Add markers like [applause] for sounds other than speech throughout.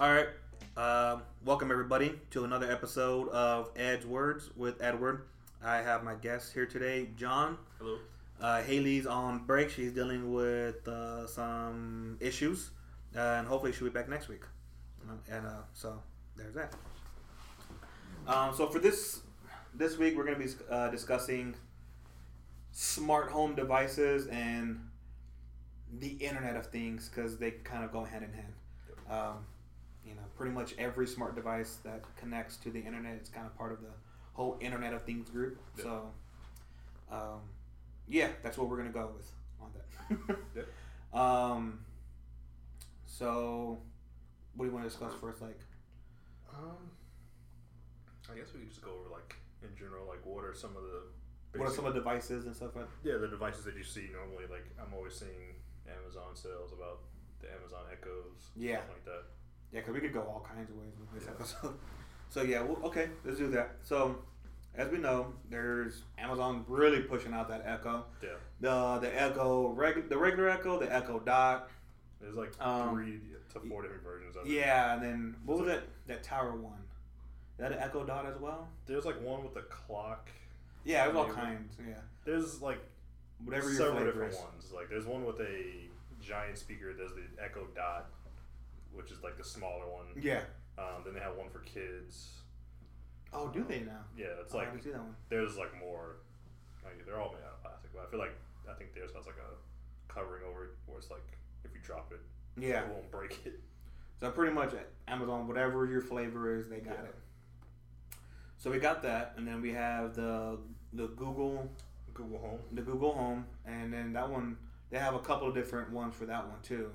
All right. Um, welcome everybody to another episode of Ed's Words with Edward. I have my guest here today, John. Hello. Uh, Haley's on break. She's dealing with uh, some issues, uh, and hopefully she'll be back next week. Um, And uh, so there's that. Um, so for this this week, we're going to be uh, discussing smart home devices and the Internet of Things because they kind of go hand in hand. Um, you know, pretty much every smart device that connects to the internet is kind of part of the whole Internet of Things group. Yeah. So, um, yeah, that's what we're gonna go with on that. Yep. [laughs] Um, so, what do you want to discuss first? Like, Um, I guess we could just go over like in general, like what are some of the what are some of the devices and stuff like? yeah the devices that you see normally? Like I'm always seeing Amazon sales about the Amazon Echoes, Yeah. stuff like that. Yeah, because we could go all kinds of ways with this Yeah. episode. [laughs] So yeah, well, okay, let's do that. So, as we know, there's Amazon really pushing out that Echo. Yeah, The the Echo reg, the regular Echo, the Echo Dot. there's like Um, three to four different versions of it. Yeah, and then what was that that Tower one? Is that an Echo Dot as well? There's like one with a clock. Yeah, there's all kinds. Yeah, There's like whatever your several different is. ones. Like there's one with a giant speaker. There's the Echo Dot, which is like the smaller one. Yeah. Um, then they have one for kids. Oh, do they now? Yeah, it's Oh, like didn't see that one. there's like more. Like, they're all made out of plastic, but I feel like I think theirs has like a covering over it, where it's like if you drop it, Yeah. it won't break it. So pretty much Amazon, whatever your flavor is, they got Yeah. it. So we got that, and then we have the the Google Google Home. the Google Home, and then that one they have a couple of different ones for that one too.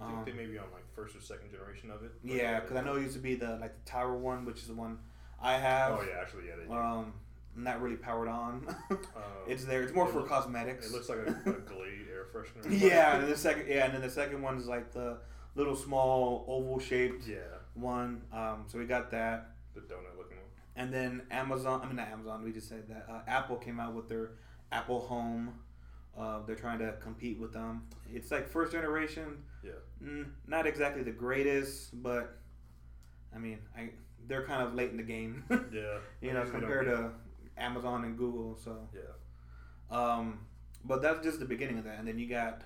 I think Um, they may be on like first or second generation of it. Yeah, because I know it used to be the like the Tower one, which is the one I have. Oh yeah, actually yeah, they do. Um, not really powered on. [laughs] Um, it's there. It's more it for cosmetics. It looks like a, a [laughs] Glade air freshener. yeah, [laughs] and then the second yeah, and then the second one is like the little small oval shaped yeah, one. Um, so we got that. the donut looking one. And then Amazon, I mean not Amazon, we just said that uh, Apple came out with their Apple Home. Uh, they're trying to compete with them. It's like first generation. Yeah. Mm, not exactly the greatest, but I mean, I they're kind of late in the game. [laughs] Yeah. you know, compared to Amazon and Google. So, Yeah. um, but that's just the beginning of that. And then you got,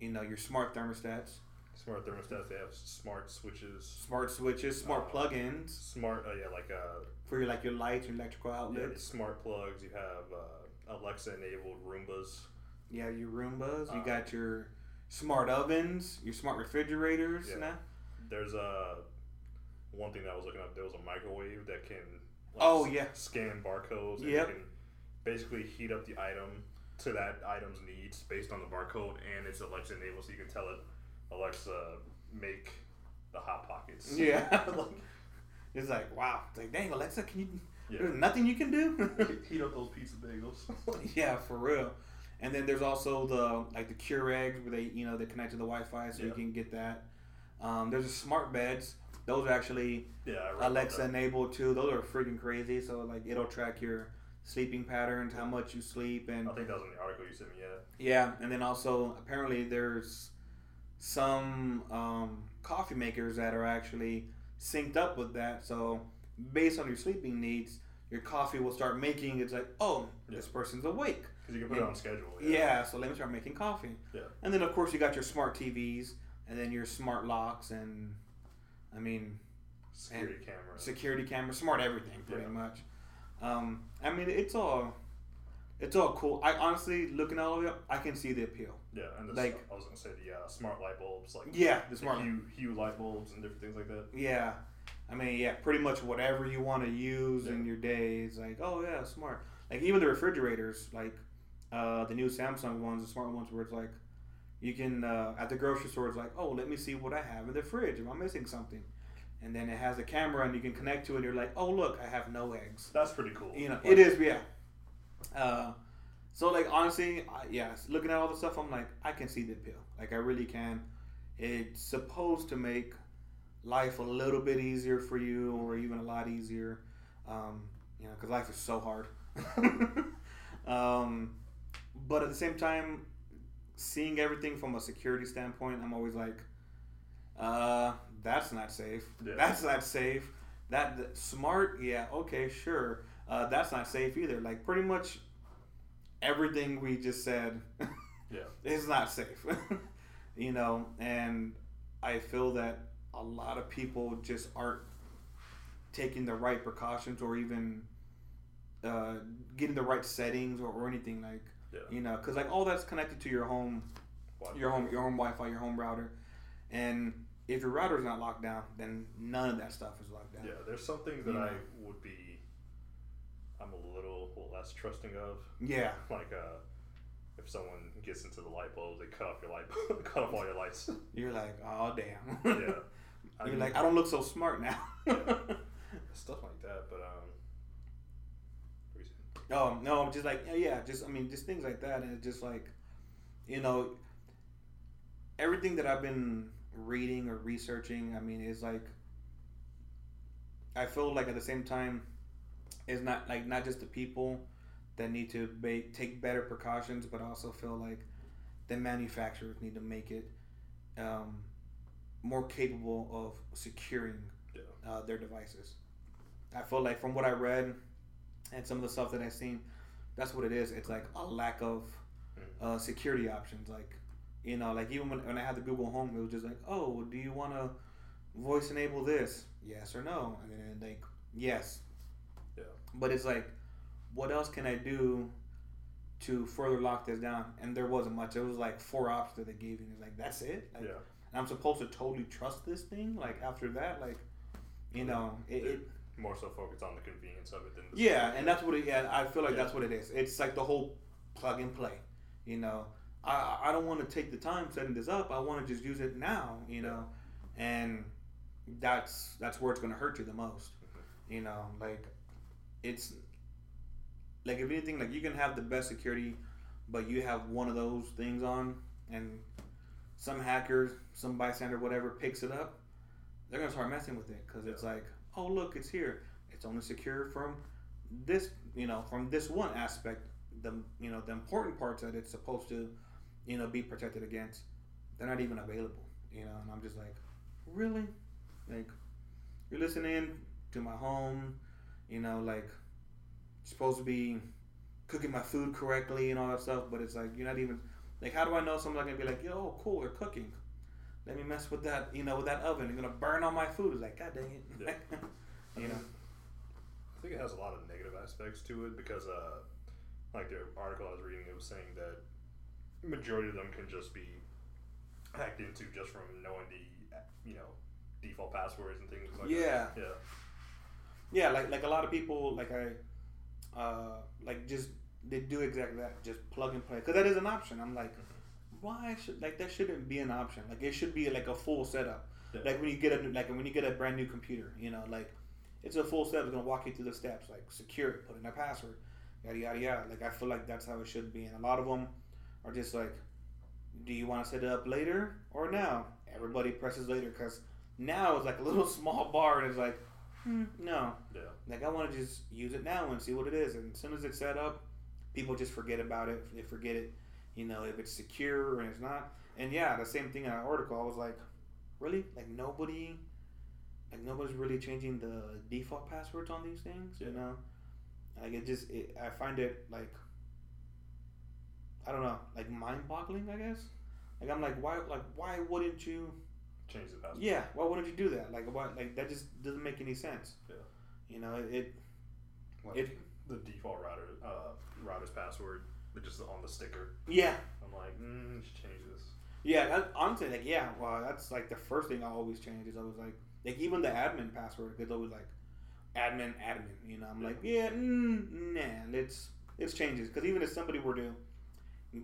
you know, your smart thermostats, Smart thermostats. They have smart switches. smart switches, smart Uh, plugins Smart. Uh, yeah, like uh, for your like your lights, your electrical yeah, outlets. smart plugs. You have uh, Alexa enabled Roombas. Yeah, you your Roombas. You Uh, got your smart ovens, your smart refrigerators. Yeah. Now. There's a one thing that I was looking up. There was a microwave that can like, Oh, yeah. scan barcodes and Yep. it can basically heat up the item to that item's needs based on the barcode and it's Alexa enabled, so you can tell it Alexa make the hot pockets. Yeah. [laughs] [laughs] like, It's like wow. It's like dang Alexa, can you? yeah. There's nothing you can do. heat up those pizza bagels. yeah, for real. And then there's also the like the Keurigs where they you know they connect to the Wi-Fi so you can get that. Um, there's the smart beds. Those are actually yeah, I read about Alexa enabled too. Those are freaking crazy. So like it'll track your sleeping patterns, how much you sleep, and I think that was in the article you sent me. Yeah. yeah. And then also apparently there's some um, coffee makers that are actually synced up with that. So based on your sleeping needs, your coffee will start making. It's like oh this person's awake. Because you can put it on schedule. Yeah, so let me start making coffee. Yeah. And then of course you got your smart TVs and then your smart locks and I mean Security camera. security cameras, smart everything pretty Yeah. much. Um, I mean it's all it's all cool. I honestly looking at all of it, I can see the appeal. yeah, and the, like- I was gonna say the uh, smart light bulbs, like Yeah, the the smart hue, hue light bulbs and different things like that. Yeah. I mean, yeah, pretty much whatever you want to use in your day is like, oh yeah, smart. Like even the refrigerators, like uh, the new Samsung ones, the smart ones, where it's like you can uh, at the grocery store, it's like, oh, let me see what I have in the fridge. Am I missing something? And then it has a camera, and you can connect to it. and You're like, oh look, I have no eggs. That's pretty cool. You know, Like, it is, yeah. Uh, so like honestly, I, yeah, looking at all the stuff, I'm like, I can see the appeal. Like I really can. It's supposed to make life a little bit easier for you, or even a lot easier. Um, you know, because life is so hard. [laughs] um, but at the same time, seeing everything from a security standpoint, I'm always like, Uh, that's not safe. Yeah. That's not safe. That, that- smart, yeah, okay, sure. Uh, that's not safe either. Like pretty much everything we just said [laughs] Yeah. is not safe. [laughs] you know, and I feel that a lot of people just aren't taking the right precautions or even uh, getting the right settings or, or anything like Yeah. you know because like all that's connected to your home Why- your home your home Wi-Fi, your home router, and if your router is not locked down, then none of that stuff is locked down. Yeah, there's some things that You I know. would be. I'm a little less trusting of. Yeah, Like, uh, if someone gets into the light bulbs, they cut off your light, [laughs] cut off all your lights. you're like, oh damn. Yeah. I [laughs] you're mean, like, I don't look so smart now. [laughs] stuff like that. But um, saying? oh no, just like yeah, yeah, just I mean, just things like that, and it's just like, you know, everything that I've been reading or researching. I mean, is like, I feel like at the same time, it's not like not just the people that need to take better precautions, but I also feel like the manufacturers need to make it um, more capable of securing Yeah. uh, their devices. I feel like from what I read and some of the stuff that I've seen, that's what it is. It's like a lack of uh, security options. Like, you know, like even when, when I had the Google Home, it was just like, oh, do you want to voice enable this? Yes or no? And then like, yes. Yeah. But it's like, what else can I do to further lock this down? And there wasn't much. It was like four options that they gave you. And it's like, that's it? Like, Yeah. I'm supposed to totally trust this thing? Like, after that, like, you know, it, it More so focused on the convenience of it than. The yeah, and that's what it. Yeah, I feel like Yeah. that's what it is. It's like the whole plug and play. You know, I I don't want to take the time setting this up. I want to just use it now. You know, and that's that's where it's gonna hurt you the most. Mm-hmm. You know, like it's like if anything, like you can have the best security, but you have one of those things on, and some hacker, some bystander, whatever, picks it up. They're gonna start messing with it because it's like, oh look, it's here. It's only secure from this, you know, from this one aspect. The you know the important parts that it's supposed to, you know, be protected against. They're not even available. You know, and I'm just like, really, like, you're listening to my home. You know, like, supposed to be cooking my food correctly and all that stuff, but it's like you're not even like, how do I know someone's gonna be like, yo, cool, they're cooking. Let me mess with that, you know, with that oven. They're gonna burn all my food. It's like, god dang it. Yeah. [laughs] you know. I think it has a lot of negative aspects to it because, uh, like the article I was reading, it was saying that majority of them can just be hacked into just from knowing the, you know, default passwords and things like Yeah. that. Yeah. Yeah, like like a lot of people, like I, uh, like just they do exactly that, just plug and play, because that is an option. I'm like, why should like that shouldn't be an option? Like it should be like a full setup. Yeah. Like when you get a new, like when you get a brand new computer, you know, like it's a full setup. It's gonna walk you through the steps, like secure it, put in a password, yada yada yada. Like I feel like that's how it should be, and a lot of them are just like, do you want to set it up later or now? Everybody presses later because now it's like a little [laughs] small bar, and it's like, hmm, no. Yeah. Like I want to just use it now and see what it is. And as soon as it's set up, people just forget about it. They forget it. You know, if it's secure and it's not. And yeah, the same thing in that article. I was like, really? Like nobody, like nobody's really changing the default passwords on these things. You know, like it just. It, I find it like. I don't know, like mind-boggling. I guess. Like I'm like, why? Like why wouldn't you? Change the password. Yeah, why wouldn't you do that? Like why? Like that just doesn't make any sense. Yeah. You know, it. Like It- the default router, uh, router's password, but just on the sticker. Yeah, I'm like, mm, change this. Yeah, that, honestly, like yeah, well, that's like the first thing I always change is always like like even the admin password is always like admin admin. You know, I'm like yeah, mm, nah, let's let's change this because even if somebody were to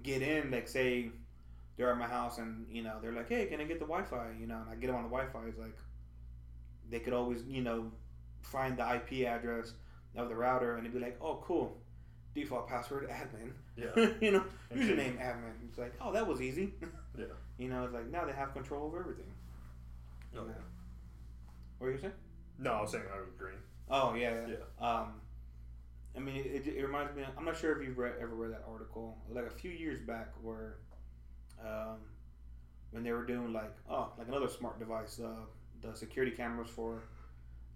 get in, like say they're at my house and you know they're like, hey, can I get the Wi-Fi? You know, and I get them on the Wi-Fi. It's like they could always you know find the IP address of the router and it'd be like, oh, cool, default password admin. Yeah. [laughs] you know, And username admin. It's like, oh, that was easy. [laughs] Yeah. You know, it's like now they have control over everything. You Okay. What were you saying? No, I was saying I was green. Oh yeah, yeah. Yeah. Um, I mean, it, it reminds me. I'm not sure if you've read, ever read that article, like a few years back, where um, when they were doing like oh like another smart device, uh, the security cameras for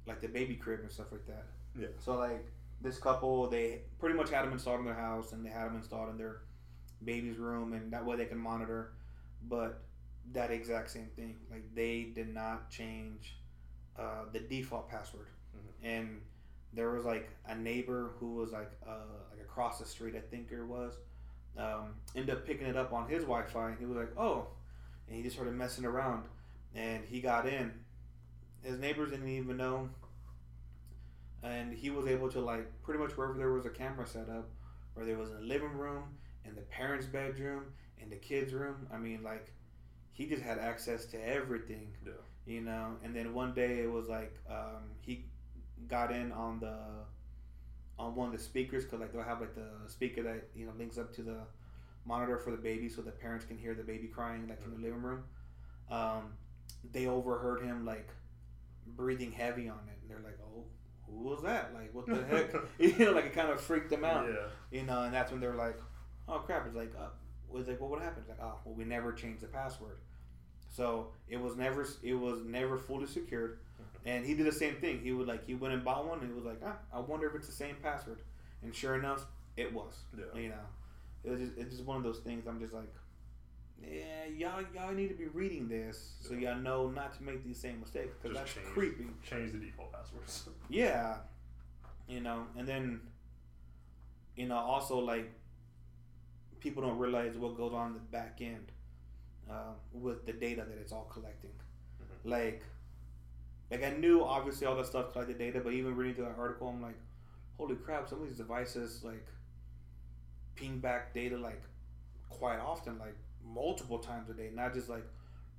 like the baby crib and stuff like that. Yeah. So like this couple, they pretty much had them installed in their house, and they had them installed in their baby's room, and that way they can monitor. But that exact same thing, like they did not change uh, the default password, Mhm. and there was like a neighbor who was like uh, like across the street, I think it was, um, ended up picking it up on his Wi-Fi. and He was like, oh, and he just started messing around, and he got in. His neighbors didn't even know, and he was able to like pretty much wherever there was a camera set up, where there was a living room, in the parents' bedroom, in the kids' room. I mean, like he just had access to everything Yeah. you know and then one day it was like um, he got in on the on one of the speakers because like they'll have like the speaker that you know links up to the monitor for the baby so the parents can hear the baby crying like in the living room um, they overheard him like breathing heavy on it and they're like oh who was that like what the [laughs] heck [laughs] you know like it kind of freaked them out Yeah. you know, and that's when they're like, "Oh crap!" It's like, uh, was like, "Well, what happened?" It's like, "Oh, well, we never changed the password." So it was never, it was never fully secured, and he did the same thing. He would like, he went and bought one, and he was like, "Ah, I wonder if it's the same password," and sure enough, it was. Yeah. You know, it was just, it's just one of those things. I'm just like, yeah, y'all, y'all need to be reading this so y'all know not to make these same mistakes because that's change- creepy. Change the default passwords. [laughs] Yeah, you know, and then, you know, also like people don't realize what goes on in the back end uh, with the data that it's all collecting. Mhm. Like, like I knew obviously all that stuff collected data, but even reading through that article, I'm like, holy crap! Some of these devices like ping back data like quite often, like multiple times a day, not just like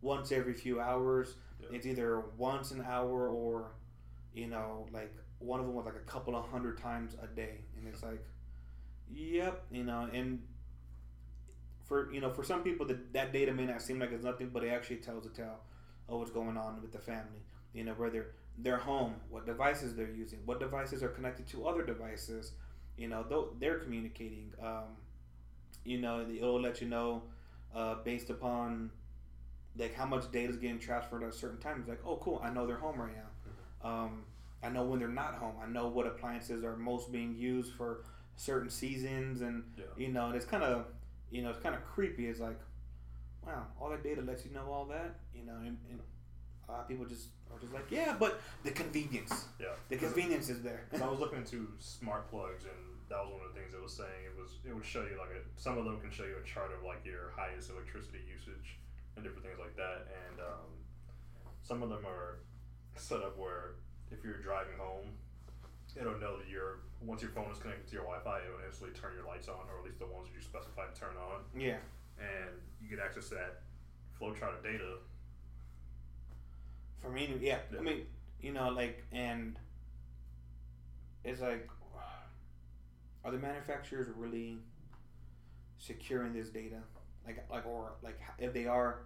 once every few hours. Yeah. It's either once an hour or, you know, like one of them was like a couple of hundred times a day, and it's like, yep, you know, and for you know, for some people that that data may not seem like it's nothing, but it actually tells a tale of what's going on with the family. You know, where they're their home, what devices they're using, what devices are connected to other devices. You know, though they're communicating. Um, you know, it'll let you know uh, based upon like how much data is getting transferred at a certain time. It's like, oh, cool, I know they're home right now. Um, I know when they're not home. I know what appliances are most being used for certain seasons, and Yeah. you know, and it's kind of, you know, it's kind of creepy. It's like, wow, all that data lets you know all that, you know, and, and a lot of people just are just like, yeah, but the convenience, Yeah. the convenience is there. 'Cause I was [laughs] looking into smart plugs, and that was one of the things it was saying. It was it would show you like a, some of them can show you a chart of like your highest electricity usage and different things like that. And um, some of them are set up where if you're driving home, it'll know that your once your phone is connected to your Wi-Fi, it'll instantly turn your lights on, or at least the ones that you specified to turn on, yeah, and you get access to that flow chart of data. for me, yeah. Yeah. I mean, you know, like, and it's like, are the manufacturers really securing this data? Like, like, or like, if they are,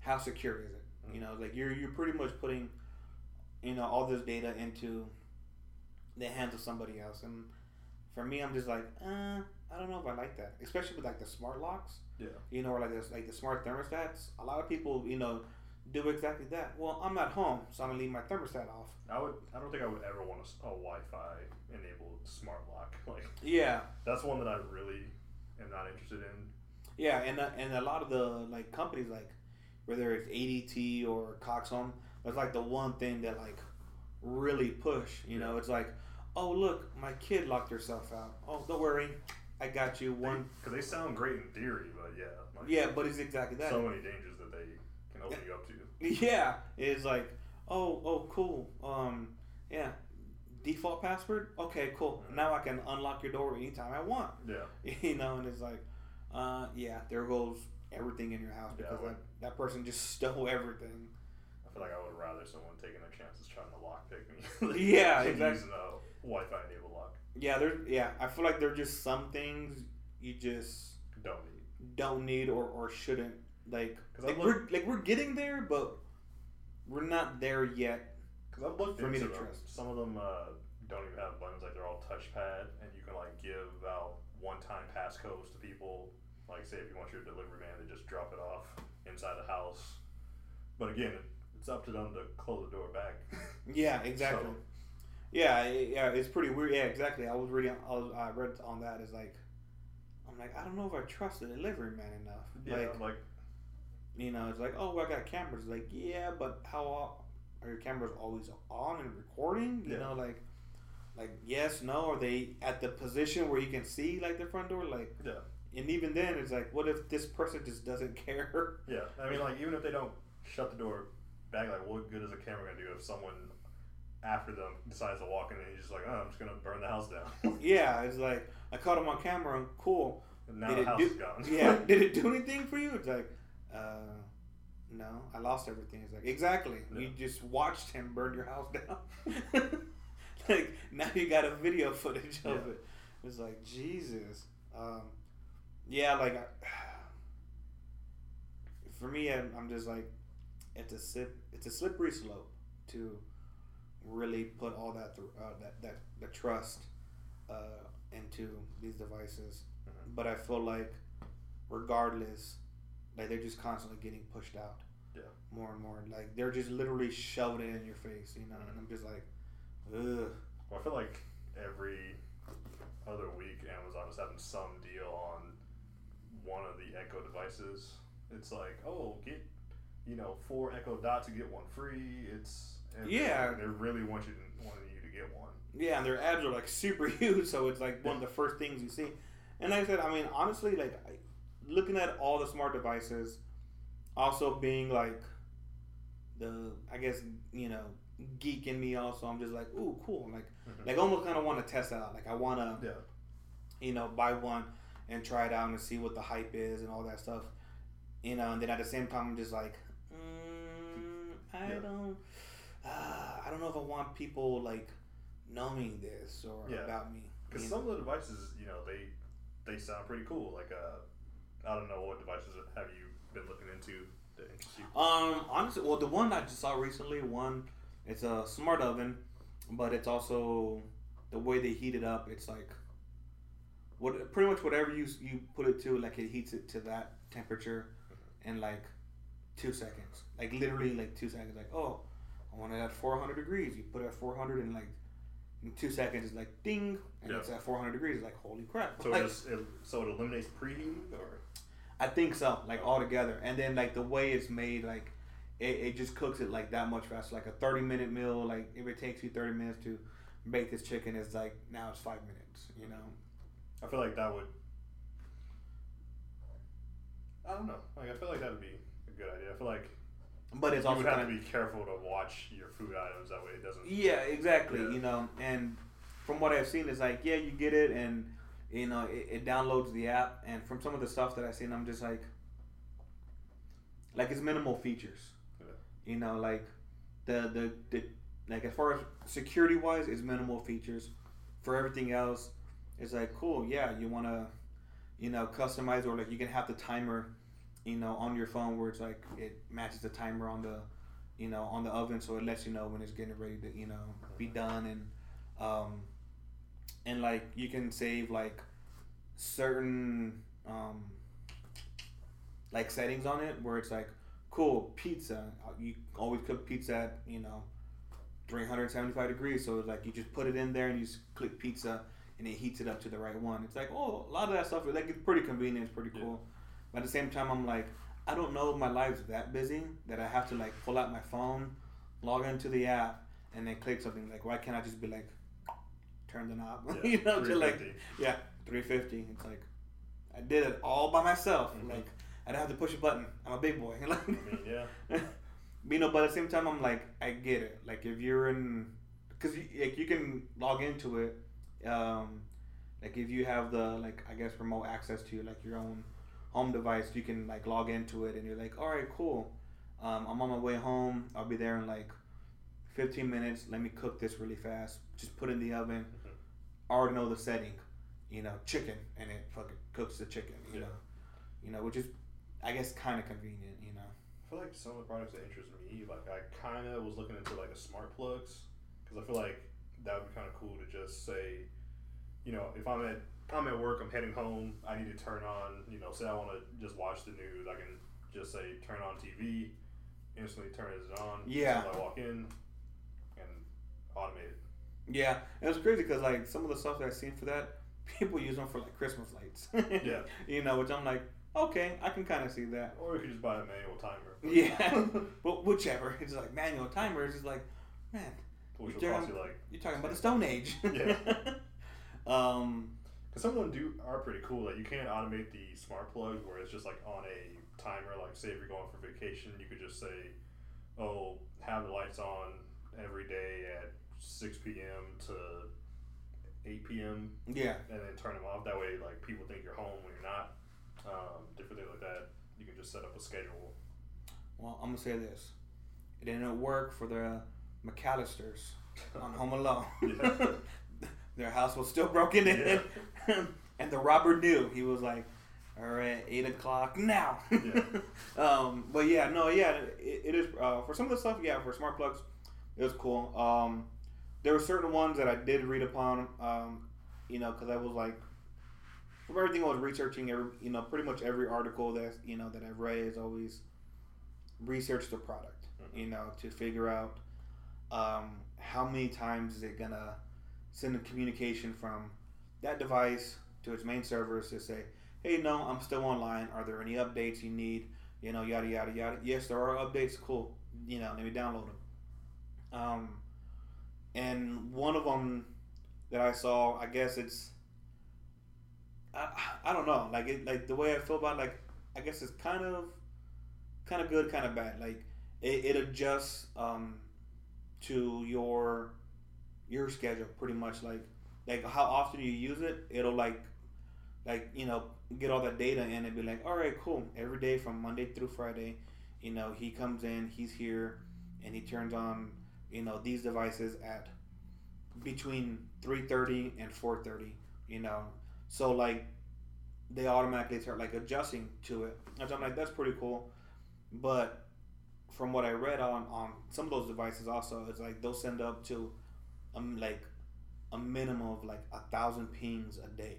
how secure is it? You know, like you're you're pretty much putting, you know, all this data into the hands of somebody else, and for me, I'm just like, uh, I don't know if I like that, especially with like the smart locks Yeah. you know, or like this, like the smart thermostats. A lot of people, you know, do exactly that. Well, I'm at home, so I'm gonna leave my thermostat off. I would. I don't think I would ever want a Wi-Fi enabled smart lock. [laughs] Like Yeah, that's one that I really am not interested in. yeah, and uh, and a lot of the like companies, like whether it's ADT or Coxhome, that's like the one thing that like really push. You know, it's like, oh look, my kid locked herself out. Oh, don't worry, I got you. One, because they sound great in theory, but yeah, like, yeah, but it's exactly that. so many dangers can open you up to. [laughs] Yeah, it's like, oh, oh, cool. Um, yeah, default password. Okay, cool. Now I can unlock your door anytime I want. Yeah, [laughs] You know, and it's like, uh, yeah, there goes everything in your house Yeah, because I that, that person just [laughs] stole everything. I feel like I would rather someone taking their chances trying to lock pick me. Yeah, exactly. Using a Wi-Fi enabled lock. Yeah, there. Yeah, I feel like there are just some things you just Don't need. don't need or, or shouldn't like. Like we're like we're getting there, but we're not there yet. Because I've looked For me to trust. Some of them uh, don't even have buttons; like they're all touchpad, and you can like give out one-time passcodes to people. Like, say if you want your delivery man to just drop it off inside the house. But again, it's up to them to close the door back. [laughs] Yeah, exactly. So- Yeah, yeah, it's pretty weird. Yeah, exactly. I was reading, I, was, I read on that. Is like, I'm like, I don't know if I trust the delivery man enough. yeah, Like, like you know, it's like, oh, well, I got cameras. Like, yeah, but how are your cameras always on and recording? You Yeah. know, like, like yes, no. Are they at the position where you can see like the front door? Like, yeah, and even then, it's like, what if this person just doesn't [laughs] care? yeah. I mean, like even if they don't shut the door back, like what good is a camera gonna do if someone after them decides to walk in and he's just like, oh, I'm just gonna burn the house down. [laughs] yeah, it's like I caught him on camera. Cool. and now Did the house do- is gone. yeah. [laughs] Did it do anything for you? It's like, uh, no, I lost everything. It's like exactly. You just watched him burn your house down. [laughs] like now you got a video footage of Yeah. it. It's like Jesus. Um, yeah, like I, [sighs] for me, I'm, I'm just like, it's a slip, it's a slippery slope to really put all that th- uh, that that the trust uh, into these devices. Mhm. But I feel like, regardless, like they're just constantly getting pushed out. Yeah. More and more, like they're just literally shoving it in your face, you know. And I'm just like, ugh. Well, I feel like every other week Amazon is having some deal on one of the Echo devices. It's like, oh, get you know four Echo Dots to get one free. It's and Yeah. they really want you to, wanting you to get one. Yeah, and their ads are like [laughs] super huge, so it's like one of the first things you see. And like I said, I mean, honestly, like I, looking at all the smart devices, also being like the, I guess you know, geek in me. Also, I'm just like, ooh, cool. Like, Mhm. like almost kind of want to test it out. Like, I want to, Yeah. you know, buy one and try it out and see what the hype is and all that stuff. You know, and then at the same time, I'm just like, mm, I Yeah. don't, uh, I don't know if I want people like knowing this or Yeah. about me. Because some of the devices, you know, they they sound pretty cool. Like, uh, I don't know what devices have you been looking into that interest you. Um, honestly, well, the one I just saw recently, one, it's a smart oven, but it's also the way they heat it up. It's like what pretty much whatever you you put it to, like it heats it to that temperature in like two seconds. Like literally like two seconds. Like oh, I want it at four hundred degrees. You put it at four hundred and like in two seconds it's like ding, and Yeah. it's at four hundred degrees. It's like holy crap. So Like, it, so it eliminates preheating, or I think so, like all together. And then like the way it's made, like it, it just cooks it like that much faster. Like a thirty minute meal, like if it takes you thirty minutes to bake this chicken, it's like now it's five minutes. You know. I feel like that would. I don't know. Like I feel like that would be a good idea. I feel like But it's you also would have to be careful to watch your food items. That way it doesn't. yeah, exactly. Yeah. You know, and from what I've seen, it's like yeah, you get it, and you know it, it downloads the app. And from some of the stuff that I've seen, I'm just like, like it's minimal features. Yeah. You know, like the the, the like as far as security wise, it's minimal features. For everything else, it's like cool. Yeah, you want to, you know, customize or like you can have the timer, you know, on your phone where it's like it matches the timer on the, you know, on the oven, so it lets you know when it's getting ready to, you know, be done. And, um, and like you can save like certain um, like settings on it where it's like cool pizza. You always cook pizza at you know 375 degrees. So it's like you just put it in there and you just click pizza and it heats it up to the right one. It's like oh a lot of that stuff like it's pretty convenient it's pretty Yeah. But at the same time i'm like i don't know if my life's that busy that i have to like pull out my phone log into the app and then click something. Like why can't i just be like turn the knob? [laughs] Yeah, you know to like yeah 350 it's like i did it all by myself. Mhm. like i don't have to push a button. I'm a big boy. [laughs] Like I mean, yeah. [laughs] you know, but at the same time, I'm like, I get it. Like, if you're in, because you, like, you can log into it, um, like if you have the like, I guess remote access to like your own home device, you can like log into it, and you're like, all right, cool. Um, I'm on my way home. I'll be there in like 15 minutes. Let me cook this really fast. Just put it in the oven. Mhm. I already know the setting. You know, chicken, and it fucking cooks the chicken. You Yeah. know, you know, which is, I guess, kind of convenient. You know. I feel like some of the products that interest me, like I kind of was looking into like a smart plugs because I feel like that would be kind of cool to just say, you know, if I'm at I'm at work, I'm heading home, I need to turn on, you know, say I want to just watch the news, I can just say turn on TV, instantly turn it on. Yeah. I walk in, and automate it. Yeah, and it's crazy because like some of the stuff that I've seen for that, people use them for like Christmas lights. Yeah. [laughs] You know, which I'm like, okay, I can kind of see that. Or you could just buy a manual timer. Yeah, [laughs] [laughs] but whichever. It's like manual timers. It's like, man, Which You're talking- you like. you're talking about the Stone Age. Yeah. um. Because some of them do are pretty cool. Like you can't automate the smart plug where it's just like on a timer. Like say if you're going for vacation, you could just say, "Oh, have the lights on every day at 6 p.m. to 8 p.m." Yeah. and then turn them off. That way, like people think you're home when you're not. Um, different things like that. You can just set up a schedule. Well, I'm gonna say this. It didn't work for the McAllisters on Home Alone. [laughs] Yeah. Their house was still [laughs] broken in, [laughs] and the robber knew. He was like, "All right, eight o'clock now." Yeah. [laughs] um, but yeah, no, yeah, it, it is uh, for some of the stuff. Yeah, for smart plugs, it was cool. Um, there were certain ones that I did read upon. Um, you know, because I was like, from everything I was researching, every, you know, pretty much every article that you know that I've read is always research the product. Mhm. You know, to figure out um, how many times is it gonna send a communication from that device to its main servers to say, hey, no, I'm still online. Are there any updates you need? You know, yada yada yada. Yes, there are updates. Cool. You know, let me download them. Um, and one of them that I saw, I guess it's, I, I don't know, like it, like the way I feel about, it, like I guess it's kind of, kind of good, kind of bad. Like it, it adjusts um, to your your schedule pretty much like like how often you use it it'll like like you know get all that data in and be like all right cool. Every day from monday through friday you know he comes in he's here and he turns on you know these devices at between 3.30 and 4.30 you know. So like they automatically start like adjusting to it. So i'm like that's pretty cool. But from what i read on on some of those devices also it's like they'll send up to um like a minimum of like a thousand pings a day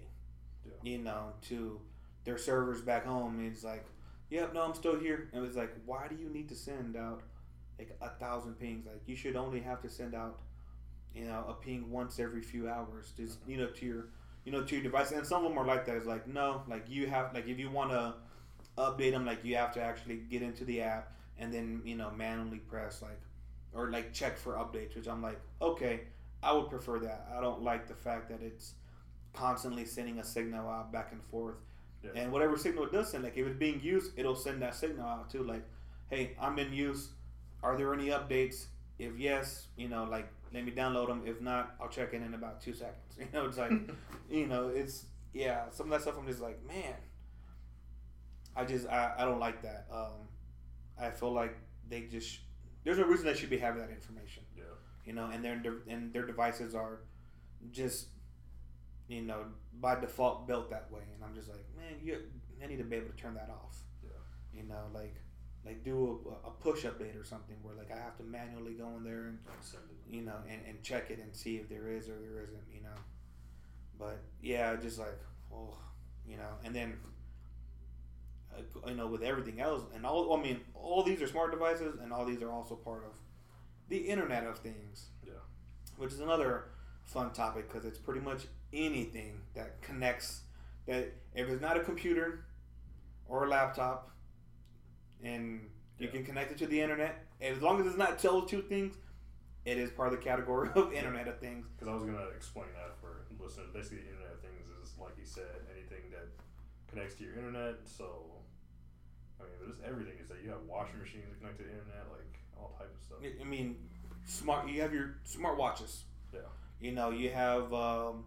Yeah. you know to their servers back home. It's like yep no i'm still here. And it's like why do you need to send out like a thousand pings? Like you should only have to send out you know a ping once every few hours just you know to your you know to your device. And some of them are like that. It's like no like you have like if you want to update them like you have to actually get into the app and then you know manually press like or like check for updates which i'm like okay i would prefer that. I don't like the fact that it's constantly sending a signal out back and forth. Yeah. and whatever signal it does send like if it's being used it'll send that signal out too like hey i'm in use. Are there any updates? If yes you know like let me download them if not i'll check in in about two seconds. [laughs] You know it's like [laughs] you know it's yeah some of that stuff i'm just like man i just i, I don't like that. Um i feel like they just there's no reason they should be having that information. You know and their and their devices are just you know by default built that way and i'm just like man you i need to be able to turn that off Yeah. you know like like do a, a push update or something where like i have to manually go in there and you know, and, and check it and see if there is or there isn't, you know. But yeah, just like, oh, you know, and then, uh, you know, with everything else, and all, I mean, all these are smart devices, and all these are also part of the Internet of Things. Yeah. Which is another fun topic because it's pretty much anything that connects. That if it's not a computer or a laptop, and you Yeah. can connect it to the internet, as long as it's not those two things, it is part of the category [laughs] of Internet of Things. Because I was gonna explain that for listeners. Basically, the Internet of Things is like you said, anything that connects to your internet. So, I mean, there's everything. Is that you have washing machines that connect to the internet, like all type of stuff. I- mean, smart. You have your smart watches. Yeah. You know, you have, um,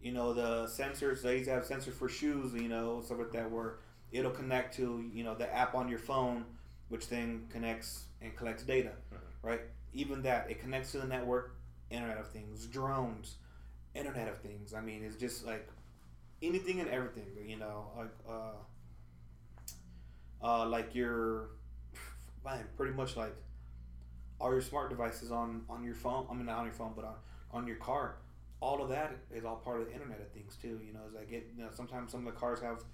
you know, the sensors. They have sensors for shoes. You know, stuff like that, where it'll connect to you know the app on your phone, which then connects and collects data. Mhm. Right. Even that, it connects to the network. Internet of Things, drones, Internet of Things. I mean, it's just like anything and everything. You know, like uh, uh, like your, [sighs] man, pretty much like all your smart devices on on your phone. I mean, not on your phone, but on on your car. All of that is all part of the Internet of Things too. You know, it's like it. You know, sometimes some of the cars have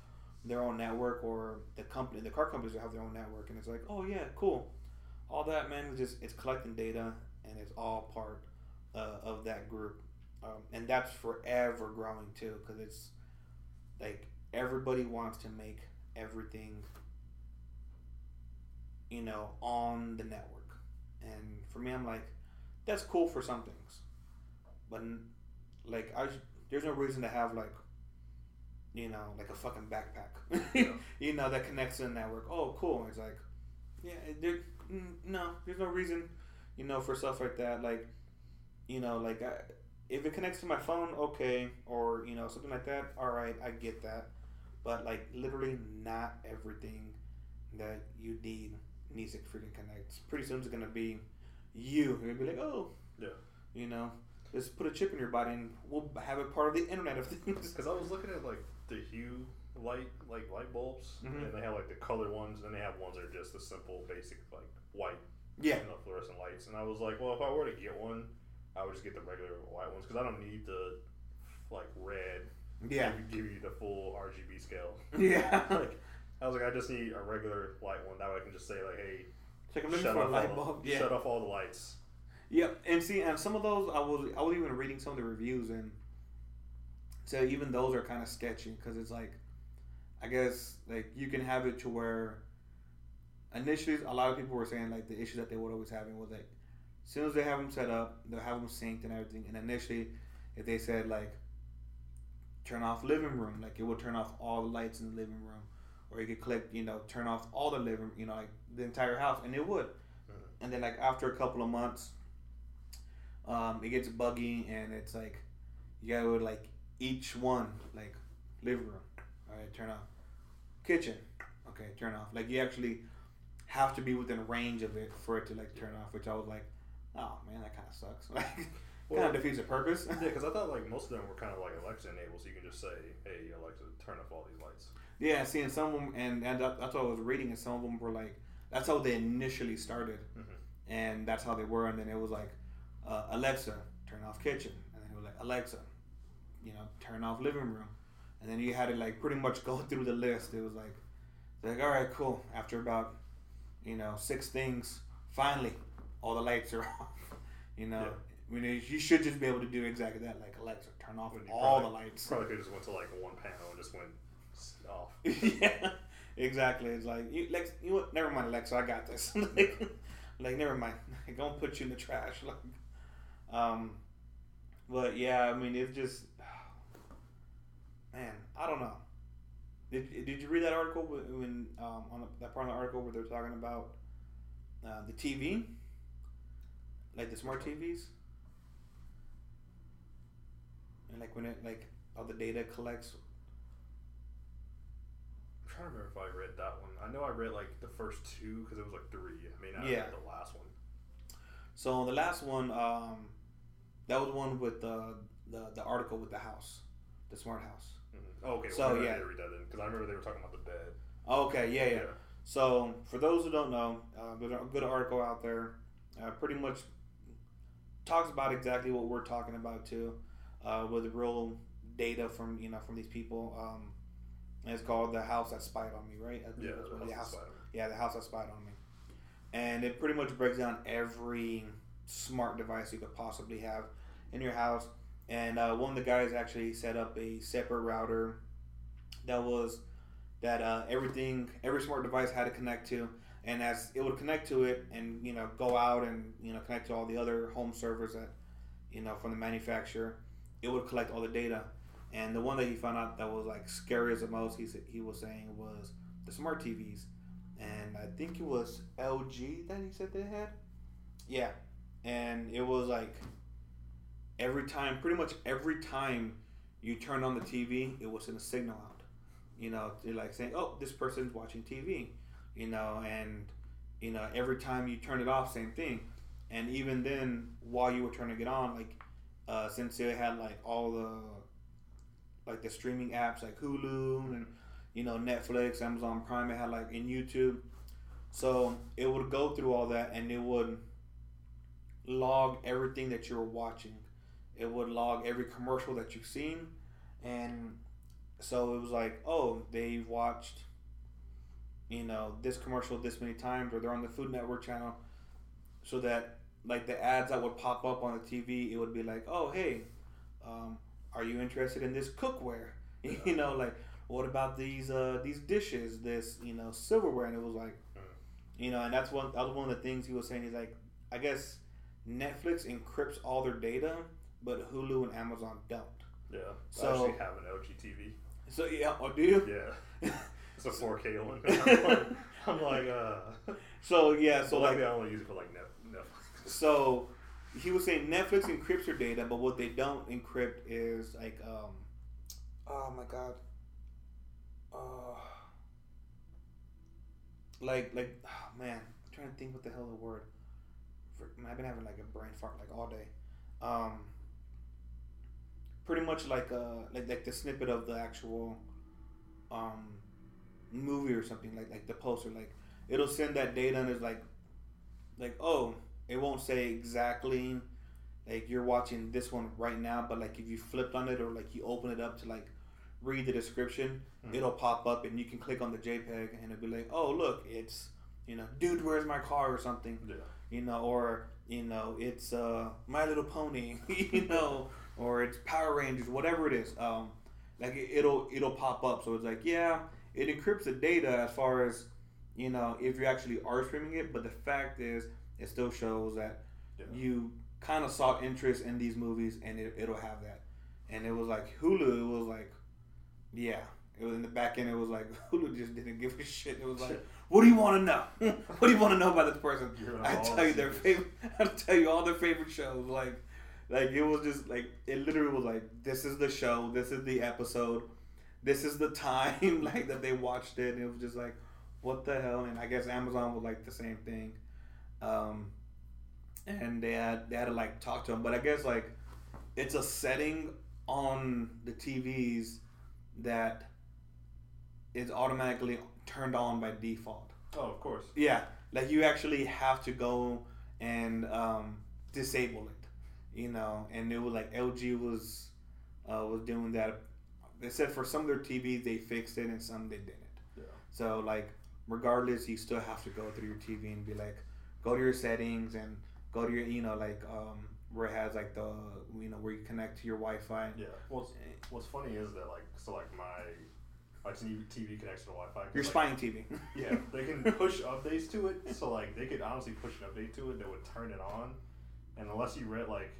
their own network or the company, the car companies have their own network, and it's like, oh yeah, cool. All that man is just it's collecting data, and it's all part uh, of that group, um, and that's forever growing too, because it's like everybody wants to make everything, you know, on the network, and for me, I'm like, that's cool for some things, but like I, there's no reason to have like you know, like a fucking backpack, [laughs] Yeah. you know, that connects to the network. Oh, cool. It's like, yeah, there, no, there's no reason, you know, for stuff like that. Like, you know, like I, if it connects to my phone, okay, or you know, something like that. All right, I get that, but like literally, not everything that you need needs to freaking connect. Pretty soon, it's gonna be you. You're gonna be like, oh, Yeah. you know. Just put a chip in your body and we'll have it part of the Internet of Things. [laughs] Because I was looking at like the hue light, like light bulbs, Mhm. and they have like the colored ones, and they have ones that are just the simple, basic like white, Yeah. you know, fluorescent lights. And I was like, well, if I were to get one, I would just get the regular white ones because I don't need the like red. Yeah. Give, give you the full RGB scale. Yeah. [laughs] like I was like, I just need a regular light one. That way I can just say like, hey, Check I'm looking shut for a off, light all the, bulb. Yeah. shut off all the lights. Yep. And see, and some of those I was I was even reading some of the reviews and so even those are kind of sketchy because it's like I guess like you can have it to where initially a lot of people were saying like the issue that they were always having was like as soon as they have them set up they'll have them synced and everything and initially if they said like turn off living room like it would turn off all the lights in the living room or you could click you know turn off all the living you know like the entire house and it would. Mhm. and then like after a couple of months um, it gets buggy and it's like you gotta go to, like each one like living room. All right turn off. Kitchen. Okay turn off. Like you actually have to be within range of it for it to like turn off which i was like oh man that kind of sucks. [laughs] Like kind of defeats the purpose. Yeah, because I [laughs] thought like most of them were kind of like Alexa enabled, so you can just say, "Hey Alexa, turn off all these lights." Yeah seeing some of them and, and that, that's what i was reading and some of them were like that's how they initially started Mm-hmm. and that's how they were. And then it was like uh, Alexa, turn off kitchen, and then it was like Alexa, you know, turn off living room, and then you had to like pretty much [laughs] go through the list. It was like, like all right, cool. After about you know six things, finally all the lights are [laughs] off. You know, I mean, you- should just be able to do exactly that, like Alexa, turn off all probably- the lights. Probably could just went to like one panel and just went off. [laughs] yeah, exactly. It's like you, Lex, you? Never mind, Alexa. I got this. [laughs] like, like, never mind. [laughs] Don't put you in the trash. Like, um, but yeah, I mean, it's just, [sighs] man, I don't know. Did, did you read that article when um, on the, that part of the article where they're talking about uh, the TV, like the smart TVs, and like when it like all the data collects trying to remember if I read that one. I know I read like the first two because it was like three. I mean, I Yeah. read the last one. So the last one, um, that was one with the, the the article with the house, the smart house. Mm-hmm. Oh, okay. So, well, yeah. Read that then because I remember they were talking about the bed. Okay, yeah, yeah. So for those who don't know, uh, there's a good article out there. Uh, pretty much talks about exactly what we're talking about too, uh, with real data from you know from these people. Um, it's called the house that spied on me, right? Yeah, the house the of house-. Yeah, the house that spied on me. And it pretty much breaks down every smart device you could possibly have in your house. And uh, one of the guys actually set up a separate router that was that uh, everything, every smart device had to connect to. And as it would connect to it and, you know, go out and, you know, connect to all the other home servers that, you know, from the manufacturer, it would collect all the data. And the one that he found out that was like scary as the most, he, he was saying was the smart TVs and I think it was LG that he said they had. Yeah, and it was like every time, pretty much every time you turned on the TV, it was in a signal out. You know, like saying, "Oh, this person's watching TV," you know, and you know every time you turn it off, same thing. And even then, while you were turning it on, like uh, since they had like all the like the streaming apps like Hulu and you know Netflix, Amazon Prime, it had like in YouTube. So it would go through all that and it would log everything that you were watching. It would log every commercial that you've seen, and so it was like, oh, they watched, you know, this commercial this many times, or they're on the Food Network channel, so that like the ads that would pop up on the TV, it would be like, oh, hey, um, are you interested in this cookware? [laughs] you know, like what about these uh these dishes, this you know silverware, and it was like, you know, and that's one that was one of the things he was saying. He's like, I guess Netflix encrypts all their data, but Hulu and Amazon don't. Yeah. So- I actually have an LG TV. So yeah, oh, do you? Yeah. [laughs] It's a 4K one. [laughs] I'm like, I'm like uh. So yeah, so like like, I only use it for like Net- Netflix. So he was saying Netflix encrypts your data, but what they don't encrypt is like um oh my god. Uh like like oh man, I'm trying to think what the hell the word. Frick, man, I've been having like a brain fart like all day. Um pretty much like uh like like the snippet of the actual um movie or something like like the poster like it'll send that data and it's like like oh it won't say exactly like you're watching this one right now but like if you flipped on it or like you open it up to like read the description Mhm. it'll pop up and you can click on the jpeg and it'll be like oh look it's you know dude where's my car or something Yeah. you know or you know it's uh my little pony [laughs] you know or it's power rangers whatever it is um like it, it'll it'll pop up so it's like yeah it encrypts the data as far as you know if you actually are streaming it but the fact is it still shows that Yeah. you kind of saw interest in these movies and it, it'll have that. And it was like hulu it was like yeah. It was in the back end it was like [laughs] hulu just didn't give a shit. It was like [laughs] what do you want to know? [laughs] What do you want to know about this person? I tell you their favorite i tell you all their favorite shows like like it was just like it literally was like this is the show this is the episode this is the time like that they watched it and it was just like what the hell? And i guess amazon was like the same thing um and they had they had to like talk to them but i guess like it's a setting on the tvs that is automatically turned on by default Oh, of course. yeah, like you actually have to go and um, disable it, you know. And it was like LG was uh, was doing that. They said for some of their TVs they fixed it and some they didn't. Yeah. So like regardless, you still have to go through your TV and be like, go to your settings and go to your you know like um, where it has like the you know where you connect to your Wi-Fi. Yeah. What's What's funny is that like so like my like TV connects to Wi-Fi. Your like, spying TV. [laughs] Yeah, they can push updates to it. So like they could honestly push an update to it that would turn it on, and unless you read like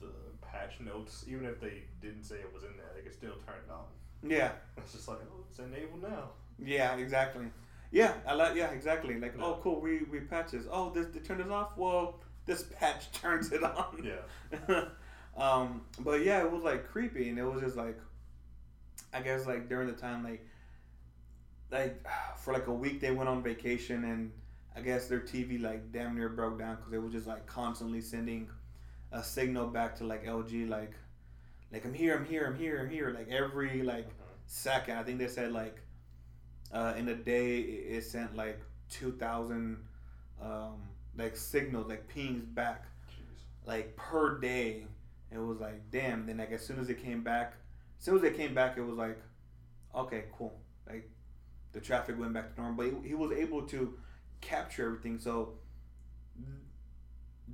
the patch notes, even if they didn't say it was in there, they could still turn it on. yeah. [laughs] It's just like oh, it's enabled now. Yeah, exactly. Yeah, I like. Yeah, exactly. Like, Yeah. oh, cool. We we patches. Oh, this they turned this off. Well, this patch [laughs] turns it on. Yeah. [laughs] um, but yeah, it was like creepy, and it was just like, I guess like during the time like, like [sighs] for like a week they went on vacation, and I guess their TV like damn near broke down because it was just like constantly sending a signal back to like LG like, like I'm here, I'm here, I'm here, I'm here, like every like second. I think they said like uh, in a day it it sent like two thousand um, like signals, like pings back, Jeez. like per day. It was like damn. Then like as soon as it came back, as soon as it came back, it was like okay, cool. Like the traffic went back to normal, but he, he was able to capture everything. So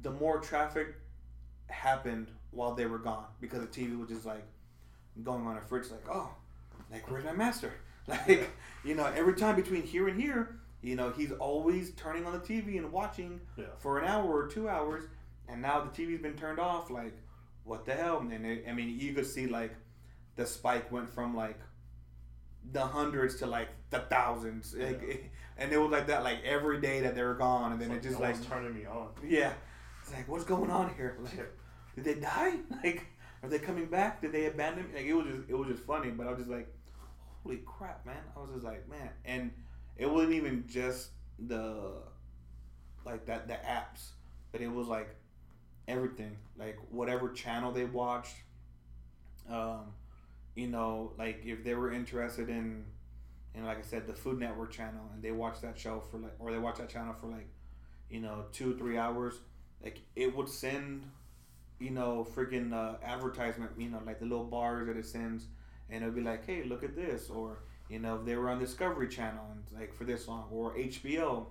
the more traffic happened while they were gone because the TV was just like going on a fridge, like oh, like where's my master? [laughs] Like you know, every time between here and here, you know, he's always turning on the TV and watching Yeah. for an hour or two hours, and now the TV's been turned off. Like, what the hell? And it, I mean, you could see like the spike went from like the hundreds to like the thousands, like, [laughs] and it was like that like every day that they were gone, and then It's it just no like turning me on. yeah, it's like what's going on here? Like, did they die? [laughs] Like, are they coming back? Did they abandon? Me? Like, it was just it was just funny, but I was just like, holy crap, man! I was just like, man, and it wasn't even just the like that the apps, but it was like everything, like whatever channel they watched. Um, you know, like if they were interested in, and like I said, the Food Network channel, and they watched that show for like, or they watched that channel for like, you know, two three hours, like it would send, you know, freaking uh, advertisement, you know, like the little bars that it sends, and it'll be like, hey, look at this, or you know, if they were on Discovery Channel and like for this long, or HBO,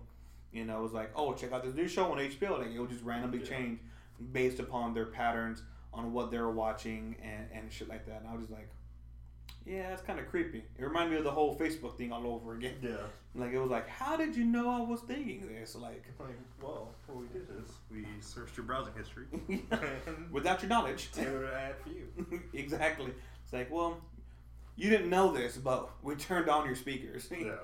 you know, it was like, oh, check out this new show on HBO. Like it would just randomly Yeah. change based upon their patterns on what they're watching and, and shit like that. And I was just like, yeah, that's kind of creepy. It reminded me of the whole Facebook thing all over again. Yeah. [laughs] Like it was like, how did you know I was thinking this? Like Like, well, what we did is we searched your browsing history [laughs] without your knowledge. tailored an ad for you. [laughs] exactly. It's like, well, you didn't know this, but we turned on your speakers. [laughs] Yeah.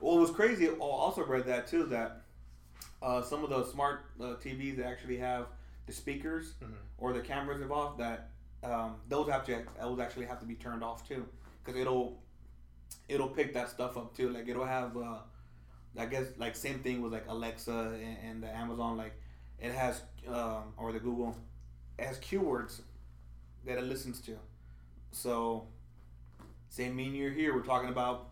Well, it was crazy. I also read that too that uh, some of the smart uh, TVs that actually have the speakers Mhm. or the cameras involved, that um, those have to those actually have to be turned off too, because it'll it'll pick that stuff up too. Like it'll have, uh, I guess, like same thing with like Alexa and, and the Amazon. Like it has um, or the Google, it has keywords that it listens to. So, say me and you're here, we're talking about,